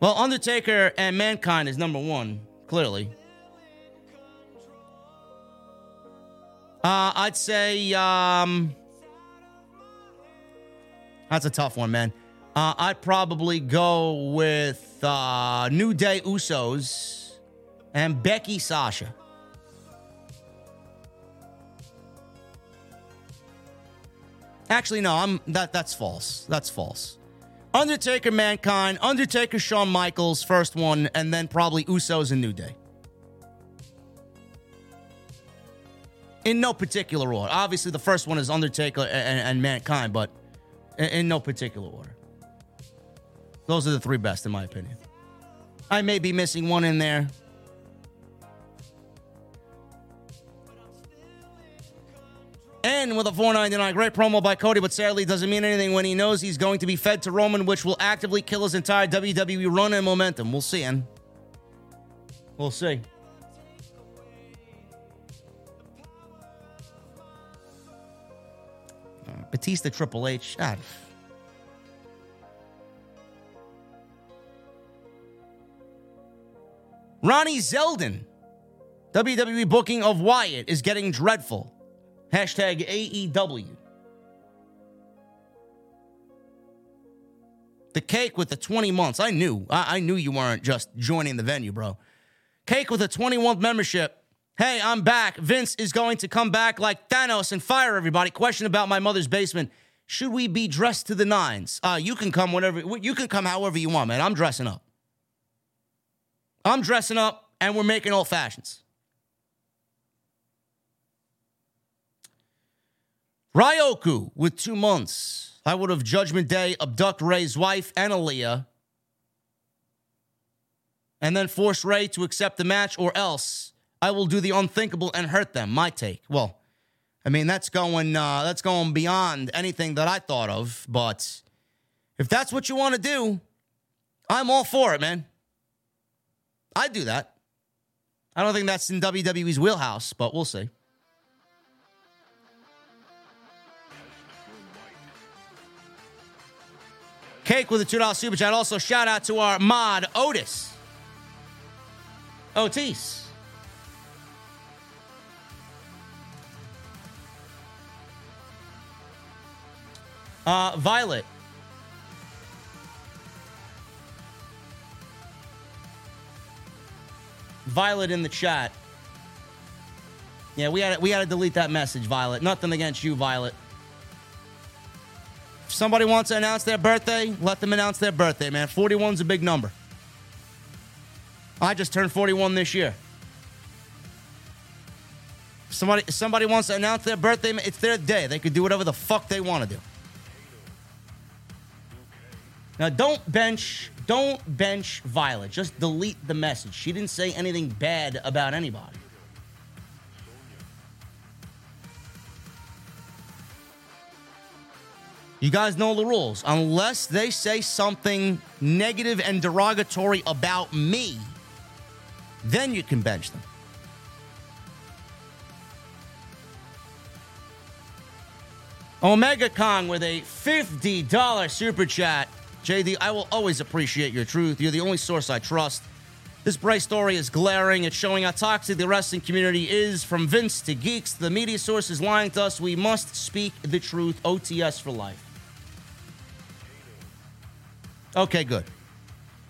Well, Undertaker and Mankind is number one, clearly. Uh, I'd say um, that's a tough one, man. Uh, I'd probably go with uh, New Day Usos and Becky Sasha. Actually, no, I'm that that's false. That's false. Undertaker, Mankind, Undertaker, Shawn Michaels, first one, and then probably Usos and New Day. In no particular order. Obviously, the first one is Undertaker and, and Mankind, but in, in no particular order. Those are the three best, in my opinion. I may be missing one in there. And with a 499, great promo by Cody, but sadly doesn't mean anything when he knows he's going to be fed to Roman, which will actively kill his entire WWE run and momentum. We'll see, and we'll see. Batista Triple H. Ah. Ronnie Zeldin. WWE booking of Wyatt is getting dreadful. Hashtag AEW. The cake with the 20 months. I knew. I, I knew you weren't just joining the venue, bro. Cake with a 21 membership. Hey, I'm back. Vince is going to come back like Thanos and fire everybody. Question about my mother's basement. Should we be dressed to the nines? Uh, you can come whenever you can come however you want, man. I'm dressing up. I'm dressing up and we're making old fashions. Ryoku with two months. I would have Judgment Day abduct Rey's wife and Aalyah and then force Ray to accept the match, or else I will do the unthinkable and hurt them. My take. Well, I mean that's going uh, that's going beyond anything that I thought of. But if that's what you want to do, I'm all for it, man. I'd do that. I don't think that's in WWE's wheelhouse, but we'll see. Cake with a $2 super chat. Also, shout out to our mod, Otis. Otis. Uh, Violet. Violet in the chat. Yeah, we had we had to delete that message, Violet. Nothing against you, Violet. If somebody wants to announce their birthday, let them announce their birthday, man. 41's a big number. I just turned 41 this year. Somebody somebody wants to announce their birthday, it's their day. They could do whatever the fuck they want to do. Now don't bench don't bench Violet. Just delete the message. She didn't say anything bad about anybody. You guys know the rules. Unless they say something negative and derogatory about me, then you can bench them. Omega Kong with a $50 super chat. JD, I will always appreciate your truth. You're the only source I trust. This Bray story is glaring. It's showing how toxic the wrestling community is. From Vince to geeks, the media source is lying to us. We must speak the truth. OTS for life. Okay, good.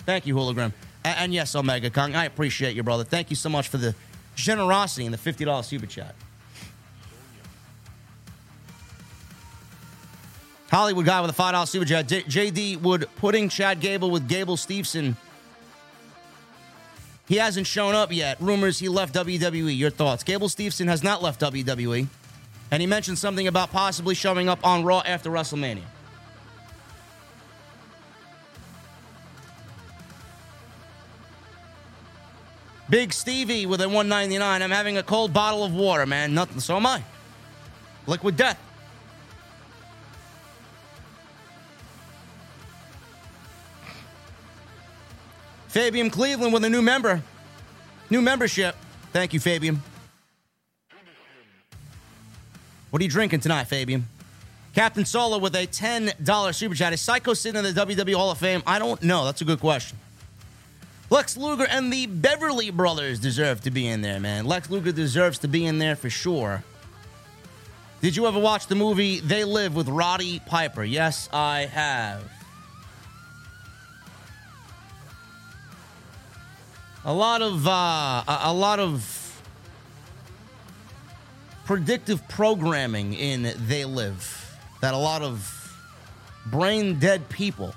Thank you, Hologram. And, and yes, Omega Kong, I appreciate you, brother. Thank you so much for the generosity and the $50 super chat. Hollywood guy with a $5 super chat. J- JD Wood putting Chad Gable with Gable Steveson. He hasn't shown up yet. Rumors he left WWE. Your thoughts? Gable Steveson has not left WWE. And he mentioned something about possibly showing up on Raw after WrestleMania. Big Stevie with a 199. I'm having a cold bottle of water, man. Nothing. So am I. Liquid death. Fabian Cleveland with a new member. New membership. Thank you, Fabian. What are you drinking tonight, Fabian? Captain Solo with a $10 super chat. Is Psycho sitting in the WWE Hall of Fame? I don't know. That's a good question. Lex Luger and the Beverly Brothers deserve to be in there, man. Lex Luger deserves to be in there for sure. Did you ever watch the movie They Live with Roddy Piper? Yes, I have. A lot of uh, a, lot of predictive programming in They Live that a lot of brain dead people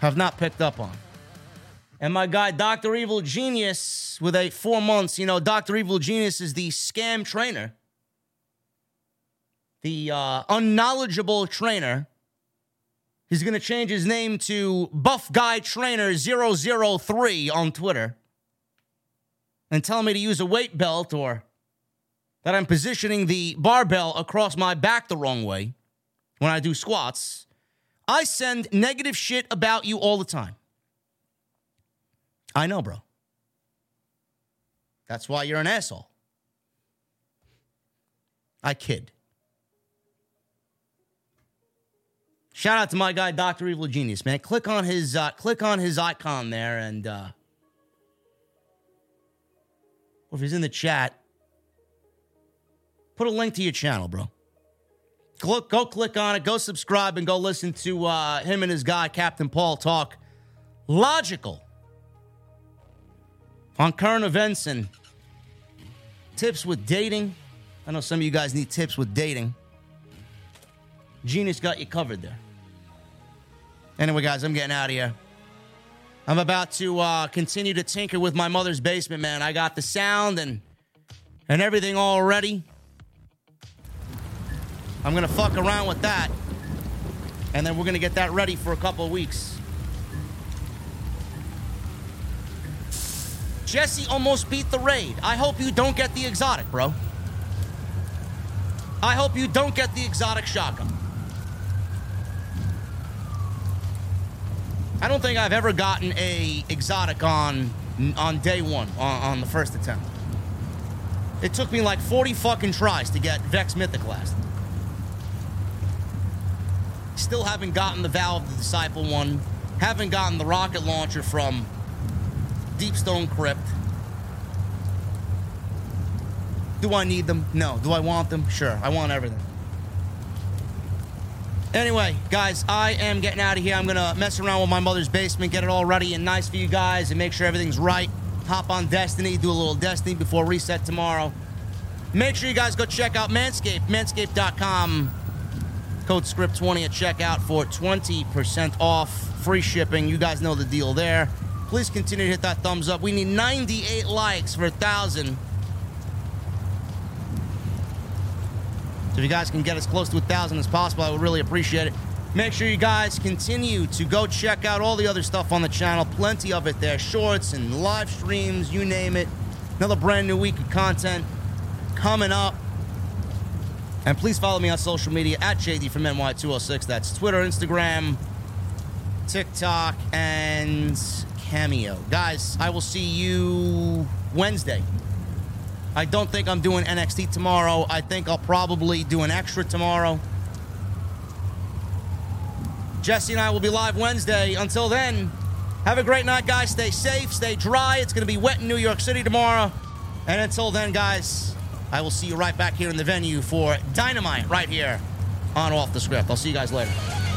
have not picked up on. And my guy, Dr. Evil Genius, with a four months, you know, Dr. Evil Genius is the scam trainer, the uh, unknowledgeable trainer. He's going to change his name to Buff Guy Trainer 003 on Twitter and tell me to use a weight belt or that I'm positioning the barbell across my back the wrong way when I do squats. I send negative shit about you all the time. I know, bro. That's why you're an asshole. I kid. Shout out to my guy, Doctor Evil Genius, man. Click on his uh, click on his icon there, and uh, or if he's in the chat, put a link to your channel, bro. Go, go click on it, go subscribe, and go listen to uh, him and his guy, Captain Paul, talk logical on current events and tips with dating. I know some of you guys need tips with dating. Genius got you covered there. Anyway, guys, I'm getting out of here. I'm about to uh, continue to tinker with my mother's basement, man. I got the sound and and everything all ready. I'm gonna fuck around with that, and then we're gonna get that ready for a couple weeks. Jesse almost beat the raid. I hope you don't get the exotic, bro. I hope you don't get the exotic shotgun. I don't think I've ever gotten a exotic on on day one on, on the first attempt. It took me like 40 fucking tries to get Vex Mythoclast. Still haven't gotten the Vow of the Disciple one. Haven't gotten the rocket launcher from Deepstone Crypt. Do I need them? No. Do I want them? Sure. I want everything. Anyway, guys, I am getting out of here. I'm to mess around with my mother's basement, get it all ready and nice for you guys, and make sure everything's right. Hop on Destiny, do a little Destiny before reset tomorrow. Make sure you guys go check out Manscaped, manscaped.com. Code script20 at checkout for 20% off, free shipping. You guys know the deal there. Please continue to hit that thumbs up. We need 98 likes for a 1,000. So if you guys can get as close to a thousand as possible, I would really appreciate it. Make sure you guys continue to go check out all the other stuff on the channel. Plenty of it there. Shorts and live streams, you name it. Another brand new week of content coming up. And please follow me on social media at JD from NY206. That's Twitter, Instagram, TikTok, and Cameo. Guys, I will see you Wednesday. I don't think I'm doing NXT tomorrow. I think I'll probably do an extra tomorrow. Jesse and I will be live Wednesday. Until then, have a great night, guys. Stay safe, stay dry. It's going to be wet in New York City tomorrow. And until then, guys, I will see you right back here in the venue for Dynamite right here on Off the Script. I'll see you guys later.